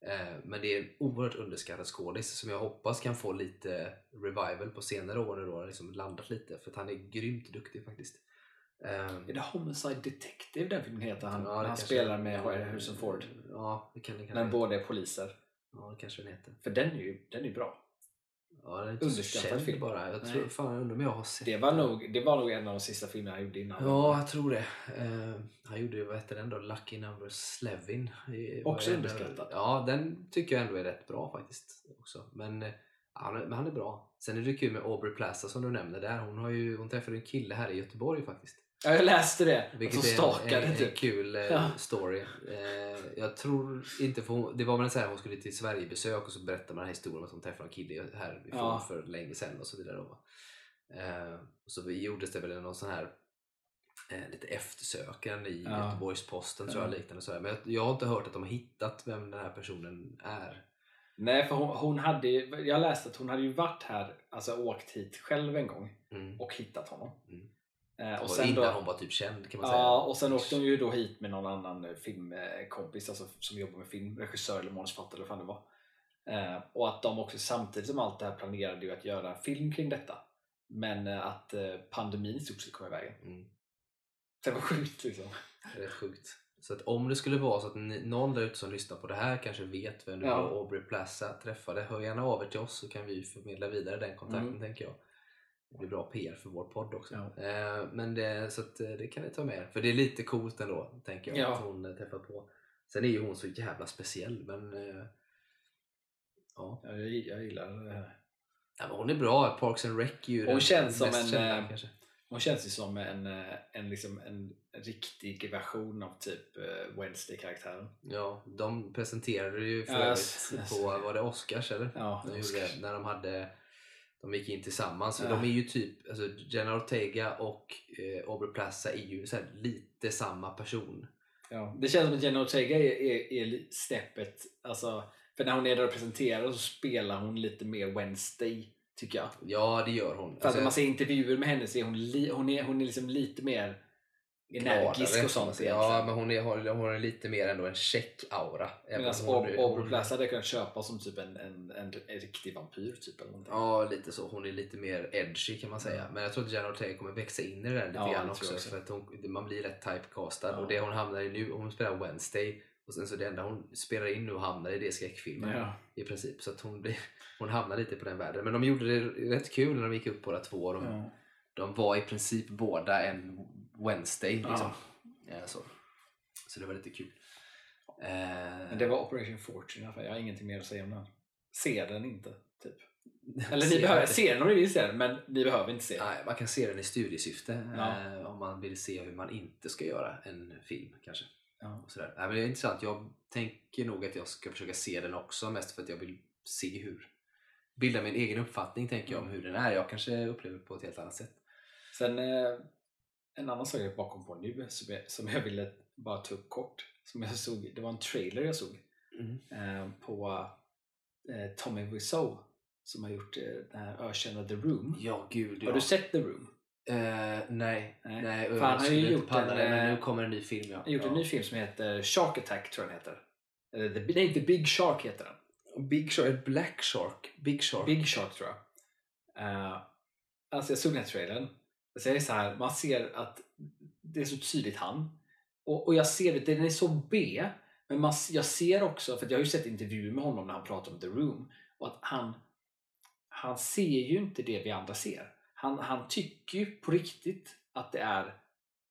Eh, men det är en oerhört underskattad skådis som jag hoppas kan få lite revival på senare år nu då, liksom landat lite för han är grymt duktig faktiskt. Eh, Är det Homicide Detective den filmen heter? Han, ja, han kanske- spelar med Harrison Ford. Ja, det kan det När heta. båda är poliser. Ja, det kanske den heter. För den är ju den är bra. Ja, den är Underskattad film. bara. Jag Nej. tror, fan, jag undrar om jag har sett Det var, nog, det var nog en av de sista filmerna han gjorde innan. Ja, jag tror det. Eh, han gjorde ju, vad hette den då? Lucky Number Slevin. Det Också underskattad. Ja, den tycker jag ändå är rätt bra faktiskt. också. Men, eh, han, är- men han är bra. Sen är det kul med Aubrey Plaza som du nämnde där. Hon, har ju, hon träffade en kille här i Göteborg faktiskt. Ja, jag läste det. Vilket de är en, en, en typ. kul eh, Ja. story. Eh, jag tror inte, för hon, det var väl så här hon skulle till Sverigebesök och så berättade man den här historien om att hon träffade en kille härifrån Ja. för länge sedan och så vidare. Då. Eh, så gjordes det väl någon sån här lite eftersökande i Ja. Göteborgs-Posten tror jag Ja. liknande. Så här. Men jag, jag har inte hört att de har hittat vem den här personen är. Nej, för hon, hon hade Jag läste att hon hade ju varit här, alltså åkt hit själv en gång Mm. och hittat honom. Mm. Eh, Och och sen innan då, hon var typ känd kan man säga. Ja, och sen åkte hon ju då hit med någon annan eh, filmkompis alltså, som jobbar med film, regissör eller manusförfattare eller vad det var. Eh, och att de också samtidigt som allt det här planerade ju att göra en film kring detta. Men eh, att eh, pandemin i stort sett kom i vägen. Mm. Det var sjukt liksom. Rätt sjukt. Så att om det skulle vara så att någon där ute som lyssnar på det här kanske vet vem det Ja. var Aubrey Plaza träffade, hör gärna av er till oss så kan vi förmedla vidare den kontakten Mm. tänker jag. Det blir bra PR för vår podd också. Ja. Eh, men det, så att, eh, det kan ni ta med. För det är lite coolt ändå, tänker jag, Ja. att hon eh, träffat på. Sen är ju hon så jävla speciell, men eh, ja. Ja, jag, jag gillar det här. ja men hon är bra. Parks and Rec är ju Hon den känns som en, kända, eh, kanske. Hon känns ju som en, en, liksom en riktig version av typ Wednesday-karaktären. Ja, de presenterade ju för övrigt s- s- på, var det Oscars eller? Ja, De Oscars. gjorde, när de hade de gick in tillsammans. Ja. De är ju typ, alltså Jenna Ortega och eh, Aubrey Plaza är ju här, lite samma person. Ja, det känns som att Jenna Ortega är, är, är steppet, alltså, för när hon är där och presenterar så spelar hon lite mer Wednesday, tycker jag. Ja, det gör hon. För att när man ser intervjuer med henne så är hon, li, hon, är, hon är liksom lite mer energisk och sånt Ja, egentligen. men hon, är, hon, hon har lite mer ändå en check-aura. Även Medan Plaza hade jag kunnat köpa som typ en, en, en, en riktig vampyr typ eller någonting. Ja, lite så. Hon är lite mer edgy kan man säga. Men jag tror att Jenna Ortega kommer växa in i det där lite Ja, grann också. också. För att hon, man blir rätt typecastad. Ja. Och det hon hamnar i nu, hon spelar Wednesday. Och sen så det enda hon spelar in nu och hamnar i det är skräckfilmer. Ja. i princip. Så att hon, blir, hon hamnar lite på den världen. Men de gjorde det rätt kul när de gick upp båda två. De, Ja. De var i princip båda en Wednesday. Liksom. Ja. Så. så det var lite kul. Eh, Men det var Operation Fortune i alla fall. Jag har ingenting mer att säga om den. Se den inte, typ. <laughs> Eller ni behöver se den om ni vill se den, men ni behöver inte se den. Nej, man kan se den i studiesyfte Ja. eh, om man vill se hur man inte ska göra en film kanske. Ja. Och sådär. Nej, men det är intressant. Jag tänker nog att jag ska försöka se den också mest för att jag vill se hur bilda min egen uppfattning tänker jag om hur den är. Jag kanske upplever det på ett helt annat sätt. Sen eh, en annan sak jag är bakom på nu som jag, som jag ville bara ta upp kort. Som jag såg, det var en trailer jag såg Mm. eh, på eh, Tommy Wiseau som har gjort den här ökända The Room. Ja, gud ja. Har du sett The Room? Eh, nej, Nej. nej. Jag han har ju gjort en, det, men nu kommer en ny film. Ja. Han har gjort ja. en ny film som heter Shark Attack tror jag den heter. Eller The, nej, The Big Shark heter den. Big Shark, Black Shark, Big Shark. Big Shark tror jag. Eh, alltså jag såg den här trailern. Så jag är så här, man ser att det är så tydligt han. Och, och jag ser det, den är så B. Men man, jag ser också, för jag har ju sett intervjuer med honom när han pratar om The Room. Och att han, han ser ju inte det vi andra ser. Han, han tycker ju på riktigt att det är...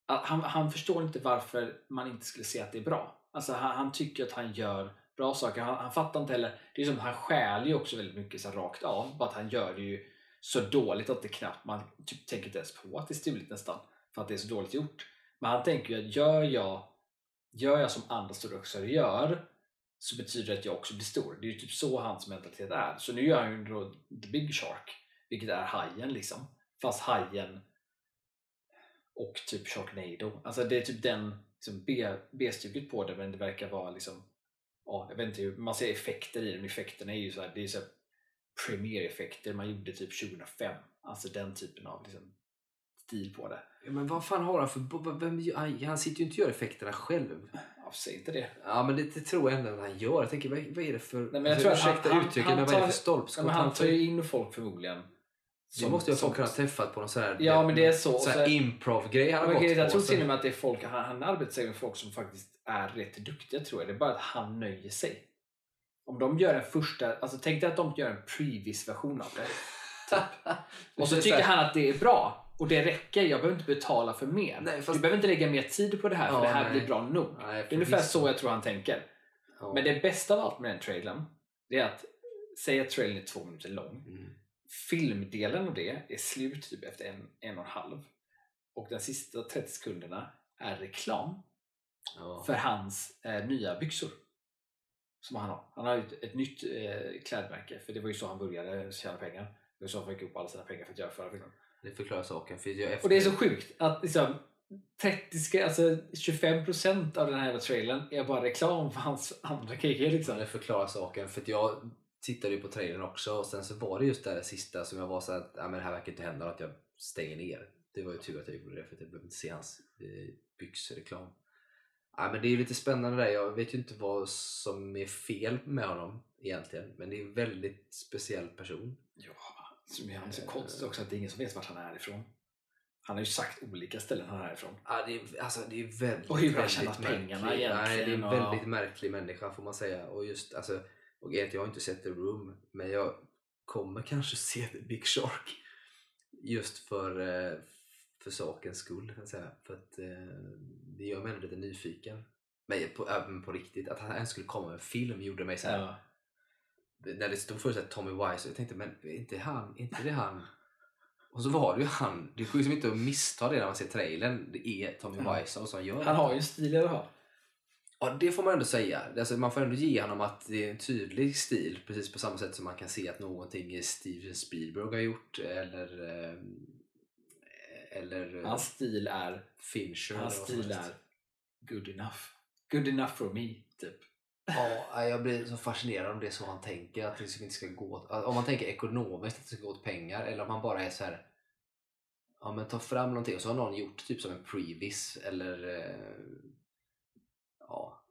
Att han, han förstår inte varför man inte skulle se att det är bra. Alltså han, han tycker att han gör bra saker. Han, han fattar inte heller. Det är som han stjäl ju också väldigt mycket så här rakt av. Bara att han gör det ju så dåligt att det knappt man typ tänker inte ens på att det är stulet nästan. För att det är så dåligt gjort. Men han tänker ju att gör jag, gör jag som andra stora regissörer gör så betyder det att jag också blir stor. Det är ju typ så hans mentalitet är. Så nu gör han ju då The Big Shark, vilket är hajen liksom. Fast hajen och typ Sharknado. Alltså det är typ den liksom B-stuket på det men det verkar vara liksom ja, jag vet inte hur, man ser effekter i den. Effekterna är ju så här, det är så här premiereffekter man gjorde typ 2005. Alltså den typen av liksom, stil på det. Ja, Men vad fan har han för... Vem, han, han sitter ju inte och gör effekterna själv. Ja, säg inte det. Ja, men det, det tror jag ändå att han gör. Jag tänker, vad, vad är det för... men jag tror att han- han- uttrycket, han men vad är det för stolpskott men han tar ju in folk förmodligen. Det måste ju ha folk kunnat träffat på någon sån här... Ja, men det är så. Så- improv-grej han har gått jag tror så- till och med att det är folk, han, han arbetar med folk som faktiskt är rätt duktiga tror jag. Det är bara att han nöjer sig. Om de gör en första, alltså tänk dig att de gör en previs-version av det. <laughs> Och så tycker han att det är bra. Och det räcker, jag behöver inte betala för mer. Nej, fast- Du behöver inte lägga mer tid på det här för Ja, det här nej. blir bra nog. Nej, Det är ungefär så jag tror han tänker. Ja. Men det bästa av allt med den trailern, det är att säga att trailern är två minuter lång. Mm. Filmdelen av det är slut typ efter en, en och en halv. Och de sista 30 sekunderna är reklam Ja. för hans eh, nya byxor. Som han har. Han har ett, ett nytt eh, klädmärke, för det var ju så han började tjäna pengar. Det var så han fick ihop alla sina pengar för att göra förra filmen. Det förklarar saken. För jag efter... Och det är så sjukt att liksom 30, ska- alltså 25% av den här trailern är bara reklam för hans andra grejer liksom. det förklarar saken. För jag tittade ju på trailern också och sen så var det just det sista som jag var så att ja, men det här verkar inte hända att jag stänger ner. Det var ju tur att jag gjorde det för att jag behövde inte se hans eh, byxreklam. Ja, men det är lite spännande där. Jag vet ju inte vad som är fel med honom egentligen. Men det är en väldigt speciell person. Ja, som är han så konstigt också att det är ingen som vet vart han är ifrån. Han har ju sagt olika ställen han är ifrån. Ja, det, är, alltså, det är väldigt, Och hur han tjänat pengarna egentligen Nej, det är en och- väldigt märklig människa får man säga. Och just, alltså, och egentligen, jag har inte sett The Room, men jag kommer kanske se The Big Shark. Just för, eh, för sakens skull, kan säga. För att eh, det gör mig ändå lite nyfiken. Men på, även på riktigt, att han ens skulle komma med en film gjorde mig så här, Ja. när det stod först Tommy Wise, jag tänkte men inte han, inte det han? Och så var det ju han. Det går ju inte att missta det när man ser trailern. Det är Tommy Ja. Wiseau som gör Han har ju en stil i alla fall. Ja, det får man ändå säga. Alltså, man får ändå ge honom att det är en tydlig stil. Precis på samma sätt som man kan se att någonting Steven Spielberg har gjort. Eller, eh, eller eh, Hans stil är, Fincher. hans eller vad som stil helst. är good enough. Good enough for me, typ. Ja, jag blir så fascinerad om det är så han tänker. Att det liksom inte ska gå åt, om man tänker ekonomiskt att det ska gå åt pengar. Eller om han bara är så här. Ja men ta fram någonting och så har någon gjort typ som en previs eller eh, ja,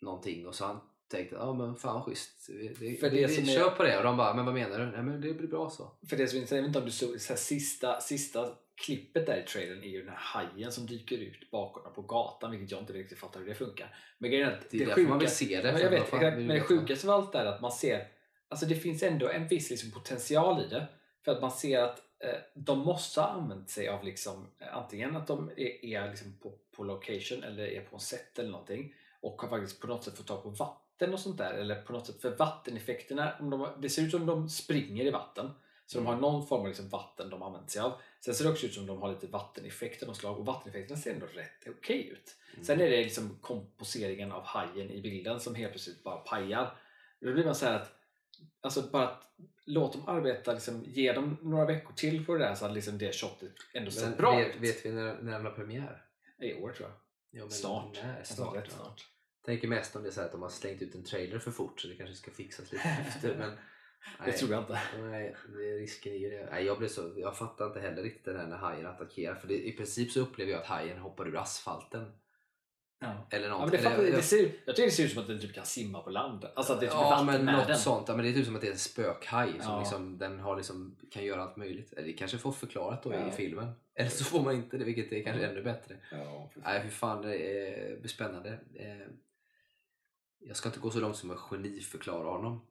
någonting och så har han tänkt ja men fan schysst. Vi, det, För det vi, som vi är- kör på det och de bara men vad menar du? Nej men det blir bra så. För det som inte, jag vet inte om du såg så här, sista, sista klippet där i trailern är ju den här hajen som dyker ut bakom dem på gatan, vilket jag inte riktigt fattar hur det funkar. Men grejen är att Det är det, därför man vill sjuka, se det. Jag vet, fan, men det sjukaste av allt är att man ser, alltså det finns ändå en viss liksom potential i det. För att man ser att eh, de måste ha använt sig av liksom, antingen att de är, är liksom på, på location eller är på en set eller någonting och har faktiskt på något sätt fått tag på vatten och sånt där. Eller på något sätt för vatteneffekterna, om de, det ser ut som de springer i vatten. Så de har någon form av liksom vatten de använt sig av. Sen ser det också ut som de har lite vatteneffekter av slag och vatteneffekterna ser ändå rätt okej ut. Mm. Sen är det liksom komposeringen av hajen i bilden som helt plötsligt bara pajar. Då blir man så att Alltså bara att låt dem arbeta, liksom, ge dem några veckor till på det där så att liksom det shotet ändå ser Men bra vet, ut. vet vi när, när den har premiär? I år tror jag. Ja, Snart. när? Alltså, snart, snart. Tänker mest om det är så att de har slängt ut en trailer för fort så det kanske ska fixas lite efter. <laughs> Men, Det tror jag inte. Nej, det, risken är ju det. Nej, jag, blev så, jag fattar inte heller riktigt det där när hajen attackerar. För det, i princip så upplever jag att hajen hoppar ur asfalten. Ja. Eller Ja, men det fattar, Eller- det ser, jag tycker det ser ut som att den typ kan simma på land. Alltså att det är typ ja, men med något den. sånt. Ja, men det är typ som att det är en spökhaj som Ja. liksom, den har liksom, kan göra allt möjligt. Eller Det kanske får förklarat då Ja. i filmen. <laughs> Eller så får man inte det, vilket är kanske ännu bättre. Ja. Nej, hur fan, det är- spännande. Eh, Jag ska inte gå så långt som att geniförklara honom.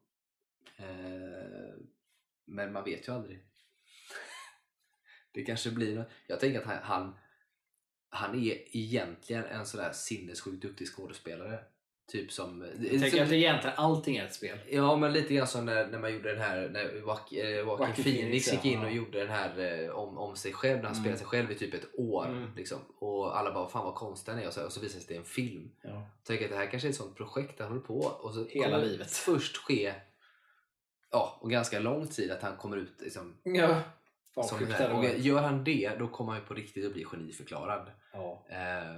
Eh, Men man vet ju aldrig. Det kanske blir något. Jag tänker att han, han, han är egentligen en sådär sinnessjukt duktig skådespelare. Typ som... Jag tänker att egentligen allting är ett spel. Ja, men lite grann som när, när man gjorde den här, när Joaquin, eh, Phoenix gick in och gjorde den här eh, om, om sig själv, när han Mm. spelade sig själv i typ ett år. Mm. Liksom. Och alla bara, fan vad konstig han är. Och så, och så visar det sig att det är en film. Ja. Jag tänker att det här kanske är ett sånt projekt han håller på. Och så Hela livet. först ske, ja, och ganska lång tid att han kommer ut liksom, Ja. Som den här. Och gör han det, då kommer han ju på riktigt att bli geniförklarad. Ja. Eh,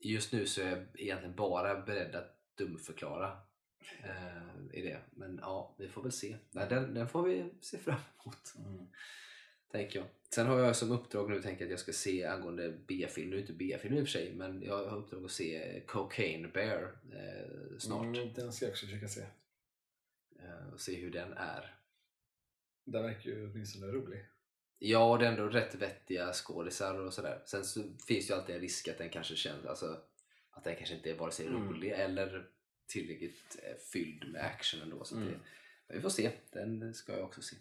just nu så är jag egentligen bara beredd att dumförklara eh, i det. Men ja, vi får väl se. Nej, den, den får vi se fram emot. Mm. Tänker jag. Sen har jag som uppdrag nu tänkt att jag ska se angående B-film. Nu är det inte B-film i och för sig, men jag har uppdrag att se Cocaine Bear eh, snart. Mm, den ska jag också försöka se. Eh, och se hur den är. Den verkar ju åtminstone rolig. Ja, det är ändå rätt vettiga skådisar och sådär. Sen så finns ju alltid en risk att den kanske känns, alltså, att den kanske inte är vare sig Mm. rolig eller tillräckligt eh, fylld med action ändå. Så Mm. det, men vi får se, den ska jag också se.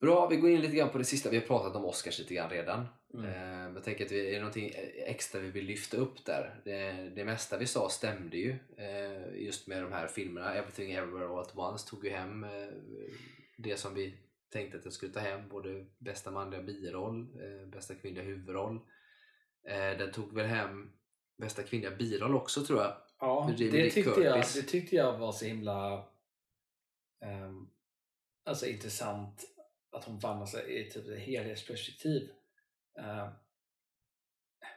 Bra, vi går in lite grann på det sista. Vi har pratat om Oscars lite grann redan. Mm. Eh, jag tänker att vi, är det någonting extra vi vill lyfta upp där? Det, det mesta vi sa stämde ju. Eh, just med de här filmerna. Everything Everywhere All At Once tog ju hem eh, det som vi tänkte att den skulle ta hem. Både bästa manliga biroll, bästa kvinnliga huvudroll. Den tog väl hem bästa kvinnliga biroll också tror jag. Ja, det tyckte, jag, det tyckte jag var så himla ehm, alltså intressant att hon vann alltså, i typ ett helhetsperspektiv. Uh,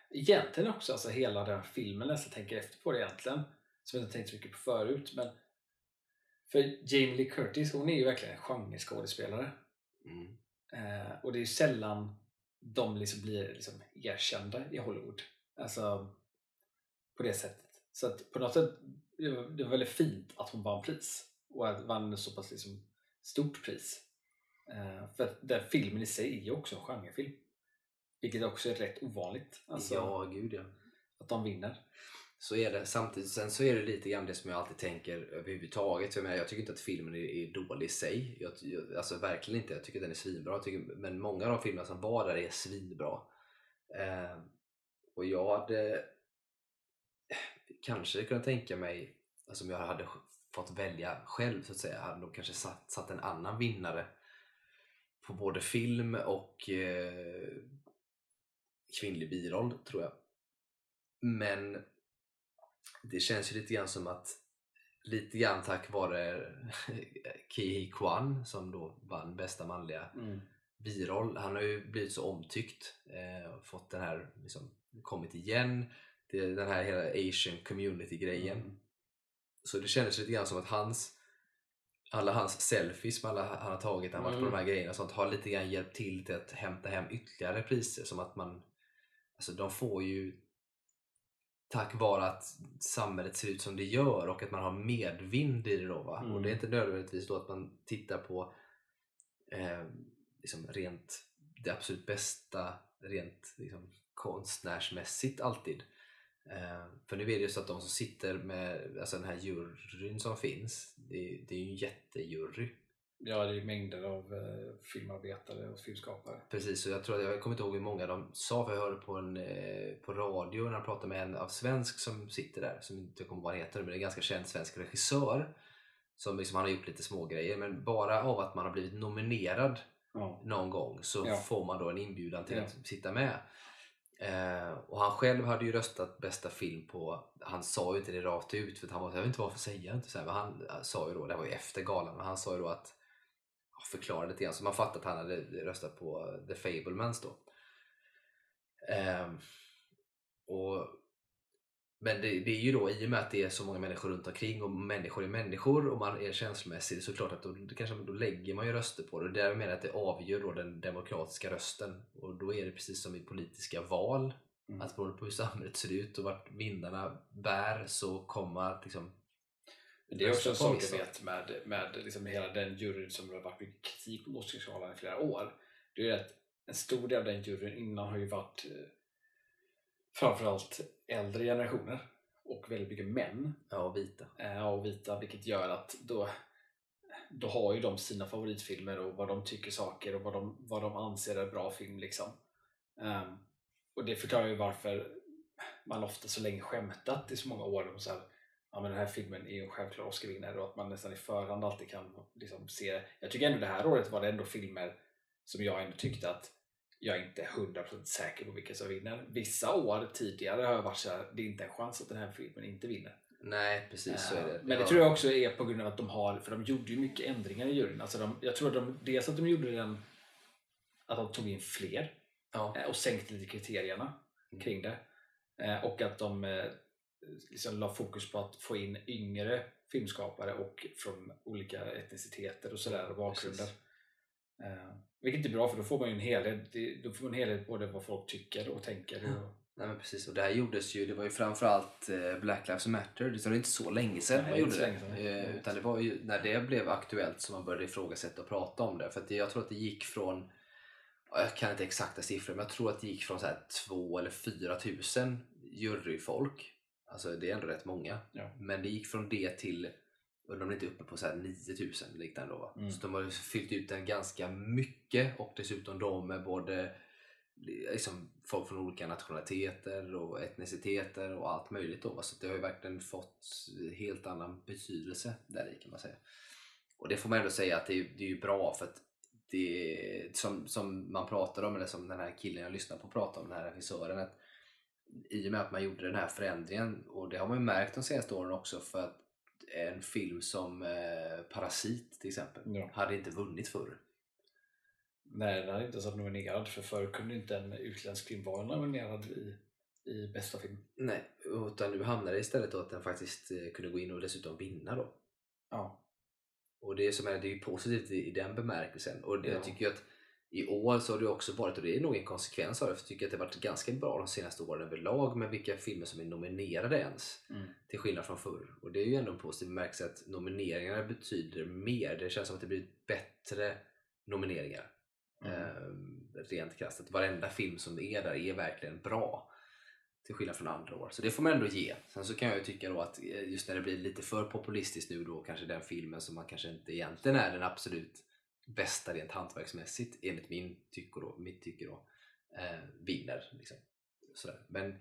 egentligen också, alltså hela den filmen när jag tänker efter på det egentligen, som jag inte tänkt så mycket på förut. Men för Jamie Lee Curtis, hon är ju verkligen en genreskådespelare. Mm. Eh, och det är ju sällan de liksom blir liksom erkända i Hollywood. Alltså på det sättet. Så att på något sätt det var, det var väldigt fint att hon vann pris. Och att vann så pass liksom stort pris. Eh, för att den filmen i sig är ju också en genrefilm. Vilket också är rätt ovanligt. Alltså Ja, gud ja. att de vinner. Så är det. Samtidigt sen så är det lite grann det som jag alltid tänker överhuvudtaget. För jag, menar, jag tycker inte att filmen är, är dålig i sig. Jag, jag, alltså verkligen inte. Jag tycker den är svinbra. Jag tycker, men många av de filmerna som var där är svinbra. Eh, och jag hade kanske kunnat tänka mig, alltså om jag hade fått välja själv så att säga, hade nog kanske satt, satt en annan vinnare på både film och eh, kvinnlig biroll tror jag. Men det känns ju lite grann som att lite grann tack vare <laughs> Ki Kwan som då vann bästa manliga biroll. Han har ju blivit så omtyckt eh, och fått den här, liksom, kommit igen. Det, är den här hela Asian community grejen. Mm. Så det kändes lite grann som att hans alla hans selfies med alla han har tagit, han varit på Mm. de här grejerna och sånt har lite grann hjälpt till till att hämta hem ytterligare priser som att man alltså de får ju tack vare att samhället ser ut som det gör och att man har medvind i det då? Mm. och det är inte nödvändigtvis då att man tittar på eh, liksom rent det absolut bästa rent liksom, konstnärsmässigt alltid Eh, för nu är det ju så att de som sitter med alltså den här juryn som finns, det är, det är ju en jättejury. Ja, det är mängder av eh, filmarbetare och filmskapare. Precis, och jag tror jag kommer inte ihåg hur många de sa, för jag hörde på, en, eh, på radio när jag pratade med en av svensk som sitter där, som inte kommer ihåg vad han heter, men det är en ganska känd svensk regissör. Som liksom, han har gjort lite små grejer men bara av att man har blivit nominerad Ja. någon gång så Ja. får man då en inbjudan till Ja. att sitta med. Eh, och han själv hade ju röstat bästa film på, han sa ju inte det rakt ut för han var, jag vet inte varför säger jag inte så här, men han eh, sa ju då, det var ju efter galan, men han sa ju då att förklarade lite grann så man fattade att han hade röstat på The Fablemans då. Eh, och, men det, det, är ju då i och med att det är så många människor runt omkring och människor är människor och man är känslomässig så klart att då, kanske, då lägger man ju röster på det. Och där menar att det avgör då den demokratiska rösten och då är det precis som i politiska val mm. att beroende på hur samhället ser ut och vart vindarna bär så kommer liksom det är också en sak jag vet med, med liksom hela den juryn som det har varit mycket kritik mot Oscarsgalan i flera år. Det är att en stor del av den juryn innan har ju varit eh, framförallt äldre generationer och väldigt mycket män. Ja, och vita. Ja, och vita, vilket gör att då, då har ju de sina favoritfilmer och vad de tycker saker och vad de, vad de anser är bra film. liksom. Um, och det förklarar ju varför man ofta så länge skämtat i så många år om så här, ja, men den här filmen är en självklar Oscarvinnare och att man nästan i förhand alltid kan liksom se Jag tycker ändå det här året var det ändå filmer som jag ändå tyckte att jag är inte 100% säker på vilka som vinner. Vissa år tidigare har jag varit såhär, det är inte en chans att den här filmen inte vinner. Nej, precis så är det. Men det tror jag också är på grund av att de har, för de gjorde ju mycket ändringar i juryn. Alltså de, jag tror att de, dels att de gjorde den, att de tog in fler ja. Eh, och sänkte lite kriterierna mm. kring det. Eh, och att de eh, liksom la fokus på att få in yngre filmskapare och från olika etniciteter och sådär och bakgrunder. Uh, vilket är bra för då får man ju en helhet, då får man en helhet både vad folk tycker och tänker. Och... Nej, men precis, och det här gjordes ju, det var ju framförallt eh, Black Lives Matter, det var inte så länge sedan Nej, man gjorde det. Sedan. Eh, utan det var ju när det blev aktuellt som man började ifrågasätta och prata om det. För att jag tror att det gick från, jag kan inte exakta siffror, men jag tror att det gick från så här 2 eller 4 tusen juryfolk Alltså det är ändå rätt många. Ja. Men det gick från det till, undrar om det inte är uppe på så här 9000 liknande då. Mm. Så de har fyllt ut den ganska mycket och dessutom de med både liksom, folk från olika nationaliteter och etniciteter och allt möjligt. Då. Så det har ju verkligen fått helt annan betydelse där i kan man säga. Och det får man ändå säga att det är, det är bra för att det som, som man pratar om, eller som den här killen jag lyssnar på pratar om, den här regissören, att i och med att man gjorde den här förändringen och det har man ju märkt de senaste åren också för att en film som eh, Parasit till exempel ja. hade inte vunnit förr. Nej, den hade inte ens varit nominerad för förr kunde inte en utländsk film vara nominerad i, i bästa film. Nej, utan nu hamnade det istället då att den faktiskt eh, kunde gå in och dessutom vinna då. Ja. Och det som är, det är positivt i, i den bemärkelsen och det, ja. jag tycker ju att i år så har det också varit, och det är nog en konsekvens av det, för jag tycker att det har varit ganska bra de senaste åren överlag med vilka filmer som är nominerade ens. Mm. Till skillnad från förr. Och det är ju ändå en positiv bemärkelse att nomineringarna betyder mer. Det känns som att det blir bättre nomineringar. Mm. Eh, rent krasst. Att varenda film som är där är verkligen bra. Till skillnad från andra år. Så det får man ändå ge. Sen så kan jag ju tycka då att eh, just när det blir lite för populistiskt nu då kanske den filmen som man kanske inte egentligen är den absolut bästa rent hantverksmässigt enligt min tycke då, mitt tycke då, eh, vinner. Liksom. Sådär. Men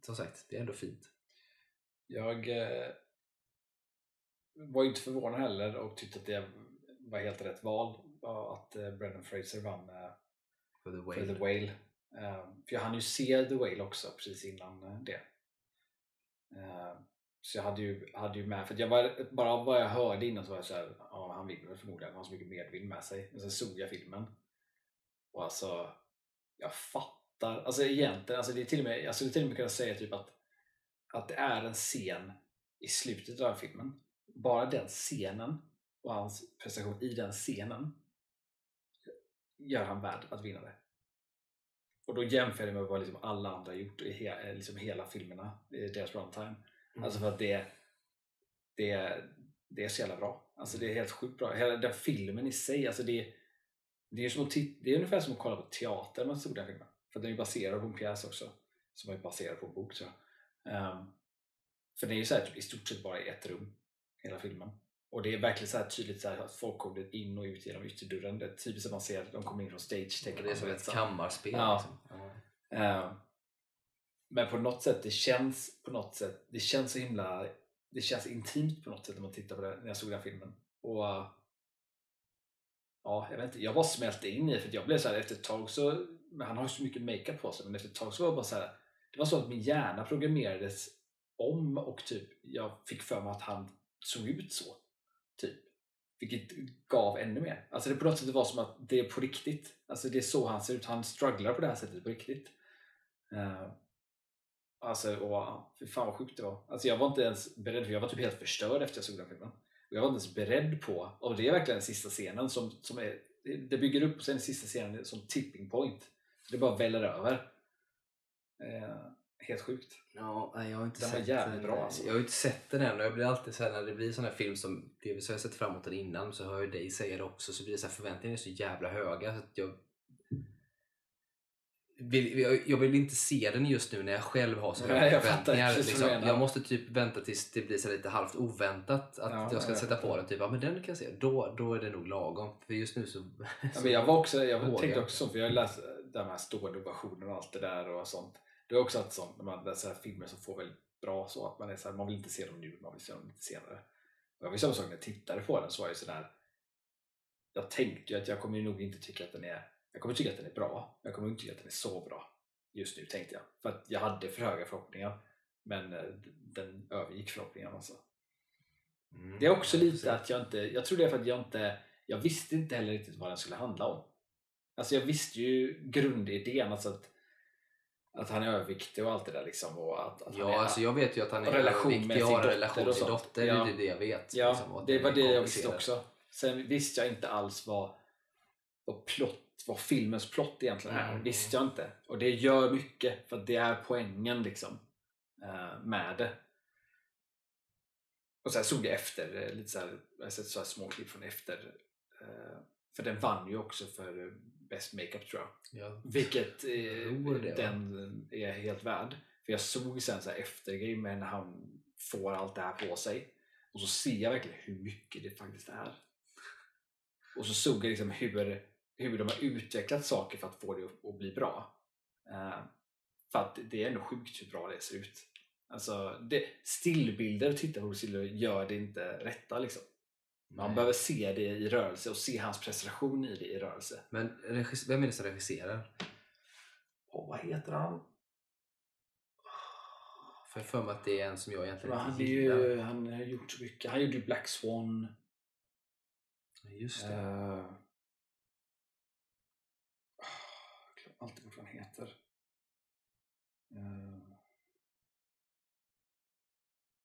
som sagt, det är ändå fint. Jag eh, var inte förvånad heller och tyckte att det var helt rätt val att eh, Brendan Fraser vann eh, för The Whale. För, The Whale. Eh, för jag hann ju se The Whale också precis innan eh, det. Så jag hade ju, hade ju med, för jag var, bara vad jag hörde innan så var jag såhär, ja han vinner förmodligen, han har så mycket medvind med sig. Men sen såg jag filmen och alltså, jag fattar, alltså egentligen, alltså det är till och med, jag skulle till och med kunna säga typ att, att det är en scen i slutet av filmen. Bara den scenen och hans prestation i den scenen gör han värd att vinna det. Och då jämför jag det med vad liksom alla andra gjort i he, liksom hela filmerna, eh, deras runtime. Mm. Alltså för att det, det, det är så jävla bra. Alltså det är helt sjukt bra. Hela den filmen i sig, alltså det, det, är, som att det är ungefär som att kolla på teater man såg den filmen. För den är baserad på en pjäs också. Som är baserad på en bok tror jag. Um, för den är ju så här, typ, i stort sett bara i ett rum, hela filmen. Och det är verkligen så här tydligt så här, att folk kommer in och ut genom ytterdörren. Det är typiskt att man ser att de kommer in från stage. Det är som ett kammarspel. Ja. Liksom. Ja. Um, men på något sätt, det känns på något sätt, det känns så himla det känns intimt på något sätt när man tittar på det när jag såg den filmen. Och eh, ja, jag vet inte, jag bara smälte in i det, för jag blev så här, efter ett tag så men han har ju så mycket makeup på sig men efter ett tag så var det bara så här, det var så att min hjärna programmerades om och typ jag fick för mig att han såg ut så. Typ. Vilket gav ännu mer. Alltså det på något sätt var som att det är på riktigt. Alltså det är så han ser ut. Han strugglar på det här sättet på riktigt. Uh, alltså, och, fy fan vad sjukt det var. Alltså jag var inte ens beredd, för jag var typ helt förstörd efter jag såg den filmen. Och jag var inte ens beredd på, och det är verkligen den sista scenen som, som är, det bygger upp och sen den sista scenen som tipping point. Så det bara väller över. Uh, helt sjukt. Ja, jag har inte Den var sett jävligt bra, alltså. Jag har inte sett den än och jag blir alltid så här, när det blir sån här film som delvis har jag sett fram emot den innan så hör jag dig säga det också så blir det så här, förväntningarna är så jävla höga så att jag vill, jag, vill inte se den just nu när jag själv har så höga förväntningar. Liksom. Jag måste typ vänta tills det blir så lite halvt oväntat att Ja, jag ska jag sätta på den. Typ, ja men den kan jag se. Då, då är det nog lagom. För just nu så... Ja, <laughs> men jag var också, jag Våga. tänkte också så, för jag har läst de här stående ovationerna och allt det där och sånt. Det är också att sånt, när man läser filmer som får väldigt bra så att man är så här, man vill inte se dem nu, man vill se dem lite senare. Och jag var samma sak när jag tittade på den så var jag sådär jag tänkte ju att jag kommer nog inte tycka att den är jag kommer tycka att den är bra, men jag kommer inte tycka att den är så bra just nu tänkte jag. För att jag hade för höga förhoppningar men eh, den övergick förhoppningarna alltså. Mm. Det är också lite att jag inte, jag tror det är för att jag inte, jag visste inte heller riktigt vad den skulle handla om. Alltså jag visste ju grundidén, alltså att, att han är överviktig och allt det där liksom. Och att, att Ja, är, alltså jag vet ju att han är överviktig och har en relation med sin dotter. Ja. Det är det jag vet. Ja, liksom, det var det jag visste också. Sen visste jag inte alls vad, vad, plott, vad filmens plott egentligen är. Mm. visste jag inte. Och det gör mycket, för det är poängen liksom eh, med det. Och sen såg jag efter, eh, lite så här, jag har sett så små klipp från efter. eh, För den vann ju också för Best Makeup tror jag. Ja. Vilket eh, den är helt värd. För jag såg sen så här eftergrej med när han får allt det här på sig. Och så ser jag verkligen hur mycket det faktiskt är. Och så såg jag liksom hur, hur de har utvecklat saker för att få det att, bli bra. Eh, för att det är ändå sjukt hur bra det ser ut. Alltså, det, stillbilder, titta på stillbilder, gör det inte rätta liksom. Man Nej. behöver se det i rörelse och se hans prestation i det i rörelse. Men vem är det som regisserar? Och vad heter han? För jag för mig att det är en som jag egentligen han, inte gillar. han har gjort så mycket. Han gjorde ju Black Swan. Just det. Uh, alltid vad han heter. Eh,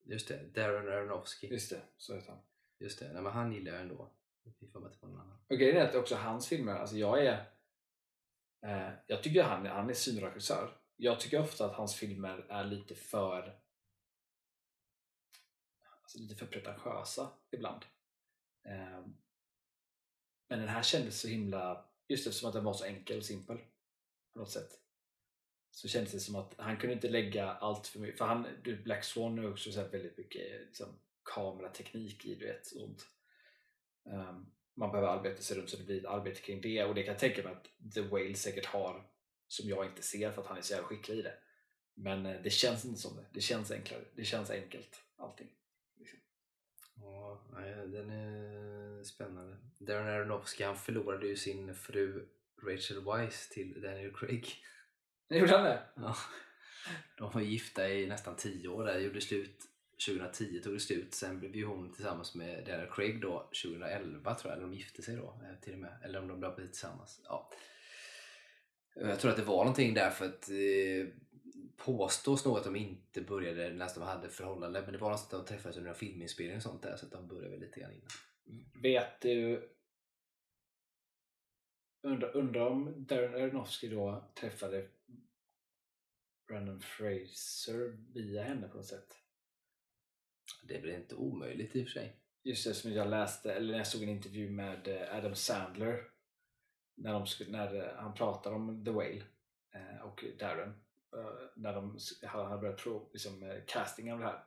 Just det. Darren Aronofsky. just det, så heter han. Just det. Nej, men han gillar jag ändå. Jag fick för mig att det var någon annan. Och grejen är att också hans filmer, alltså jag är eh, jag tycker han, han är synregissör. Jag tycker ofta att hans filmer är lite för alltså lite för pretentiösa ibland. Eh, men den här kändes så himla, just eftersom att den var så enkel och simpel på något sätt. Så kändes det som att han kunde inte lägga allt för mycket, för han, du, Black Swan är också så här väldigt mycket liksom, kamerateknik i, du vet, sånt. Um, man behöver arbeta sig runt så det blir ett arbete kring det och det kan jag tänka mig att The Whale säkert har som jag inte ser för att han är så jävla skicklig i det. Men eh, det känns inte som det. Det känns enklare. Det känns enkelt. Allting. Liksom. Ja, den är spännande. Darren Aronofsky han förlorade ju sin fru Rachel Weisz till Daniel Craig. <laughs> Gjorde han det? Ja. De var gifta i nästan tio år. Där. Gjorde slut 2010 tog det slut. Sen blev ju hon tillsammans med Daniel Craig då 2011 tror jag. Eller de gifte sig då eh, till och med. Eller om de blev tillsammans. Ja. Jag tror att det var någonting där för att eh, påstås nog att de inte började när de hade förhållande. Men det var något att de träffades under en filminspelning och sånt där. Så att de började väl lite grann innan. Vet du... Undrar undra om Darren Aronofsky då träffade Brandon Fraser via henne på något sätt. Det är väl inte omöjligt i och för sig. Just det som jag läste, eller när jag såg en intervju med eh, Adam Sandler när, de, skulle- när eh, han pratar om The Whale eh, och Darren när de hade börjat prov, liksom, casting av det här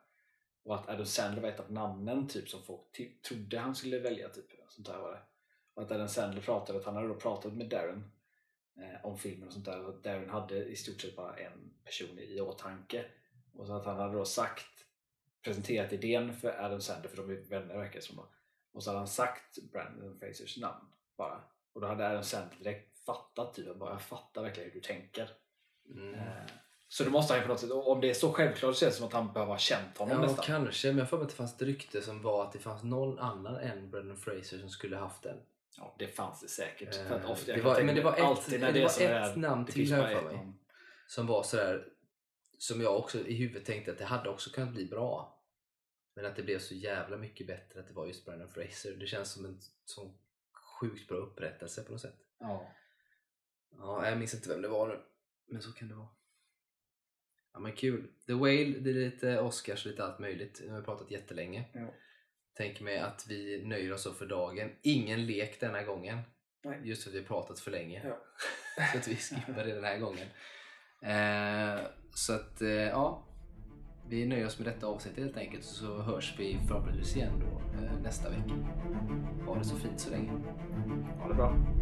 och att Adam Sandler var ett av namnen typ som folk trodde han skulle välja typ, sånt där var det. Att Adam Sandler pratade, att han hade då pratat med Darren eh, om filmen och sånt där och att Darren hade i stort sett bara en person i åtanke och så att han hade då sagt presenterat idén för Adam Sandler, för de är vänner verkar det som. då. Och så hade han sagt Brandon Frasers namn bara. Och då hade Adam Sandler direkt fattat. Typ, bara, jag fattar verkligen hur du tänker. Mm. Eh, Så det måste han ju på något sätt, om det är så självklart så känns det som att han behöver ha känt honom Ja, nästan. kanske. Men jag får att det fanns ett rykte som var att det fanns någon annan än Brendan Fraser som skulle haft den. Ja, det fanns det säkert. Eh, För att ofta, det var- men det var ett- det är var ett namn det till här för mig. namn. Som var sådär, som jag också i huvudet tänkte att det hade också kunnat bli bra. Men att det blev så jävla mycket bättre att det var just Brendan Fraser. Det känns som en sån sjukt bra upprättelse på något sätt. Ja. Ja, jag minns inte vem det var nu. Men så kan det vara. Ja men kul. The Whale, det är lite Oscars och lite allt möjligt. Nu har vi pratat jättelänge. Ja. Tänker mig att vi nöjer oss så för dagen. Ingen lek denna gången. Nej. Just för att vi pratat för länge. Ja. <laughs> så att vi skippar det den här gången. Eh, så att, eh, ja. Vi nöjer oss med detta avsnitt helt enkelt. Så hörs vi förhoppningsvis igen då eh, nästa vecka. Ha det så fint så länge. Ha det bra.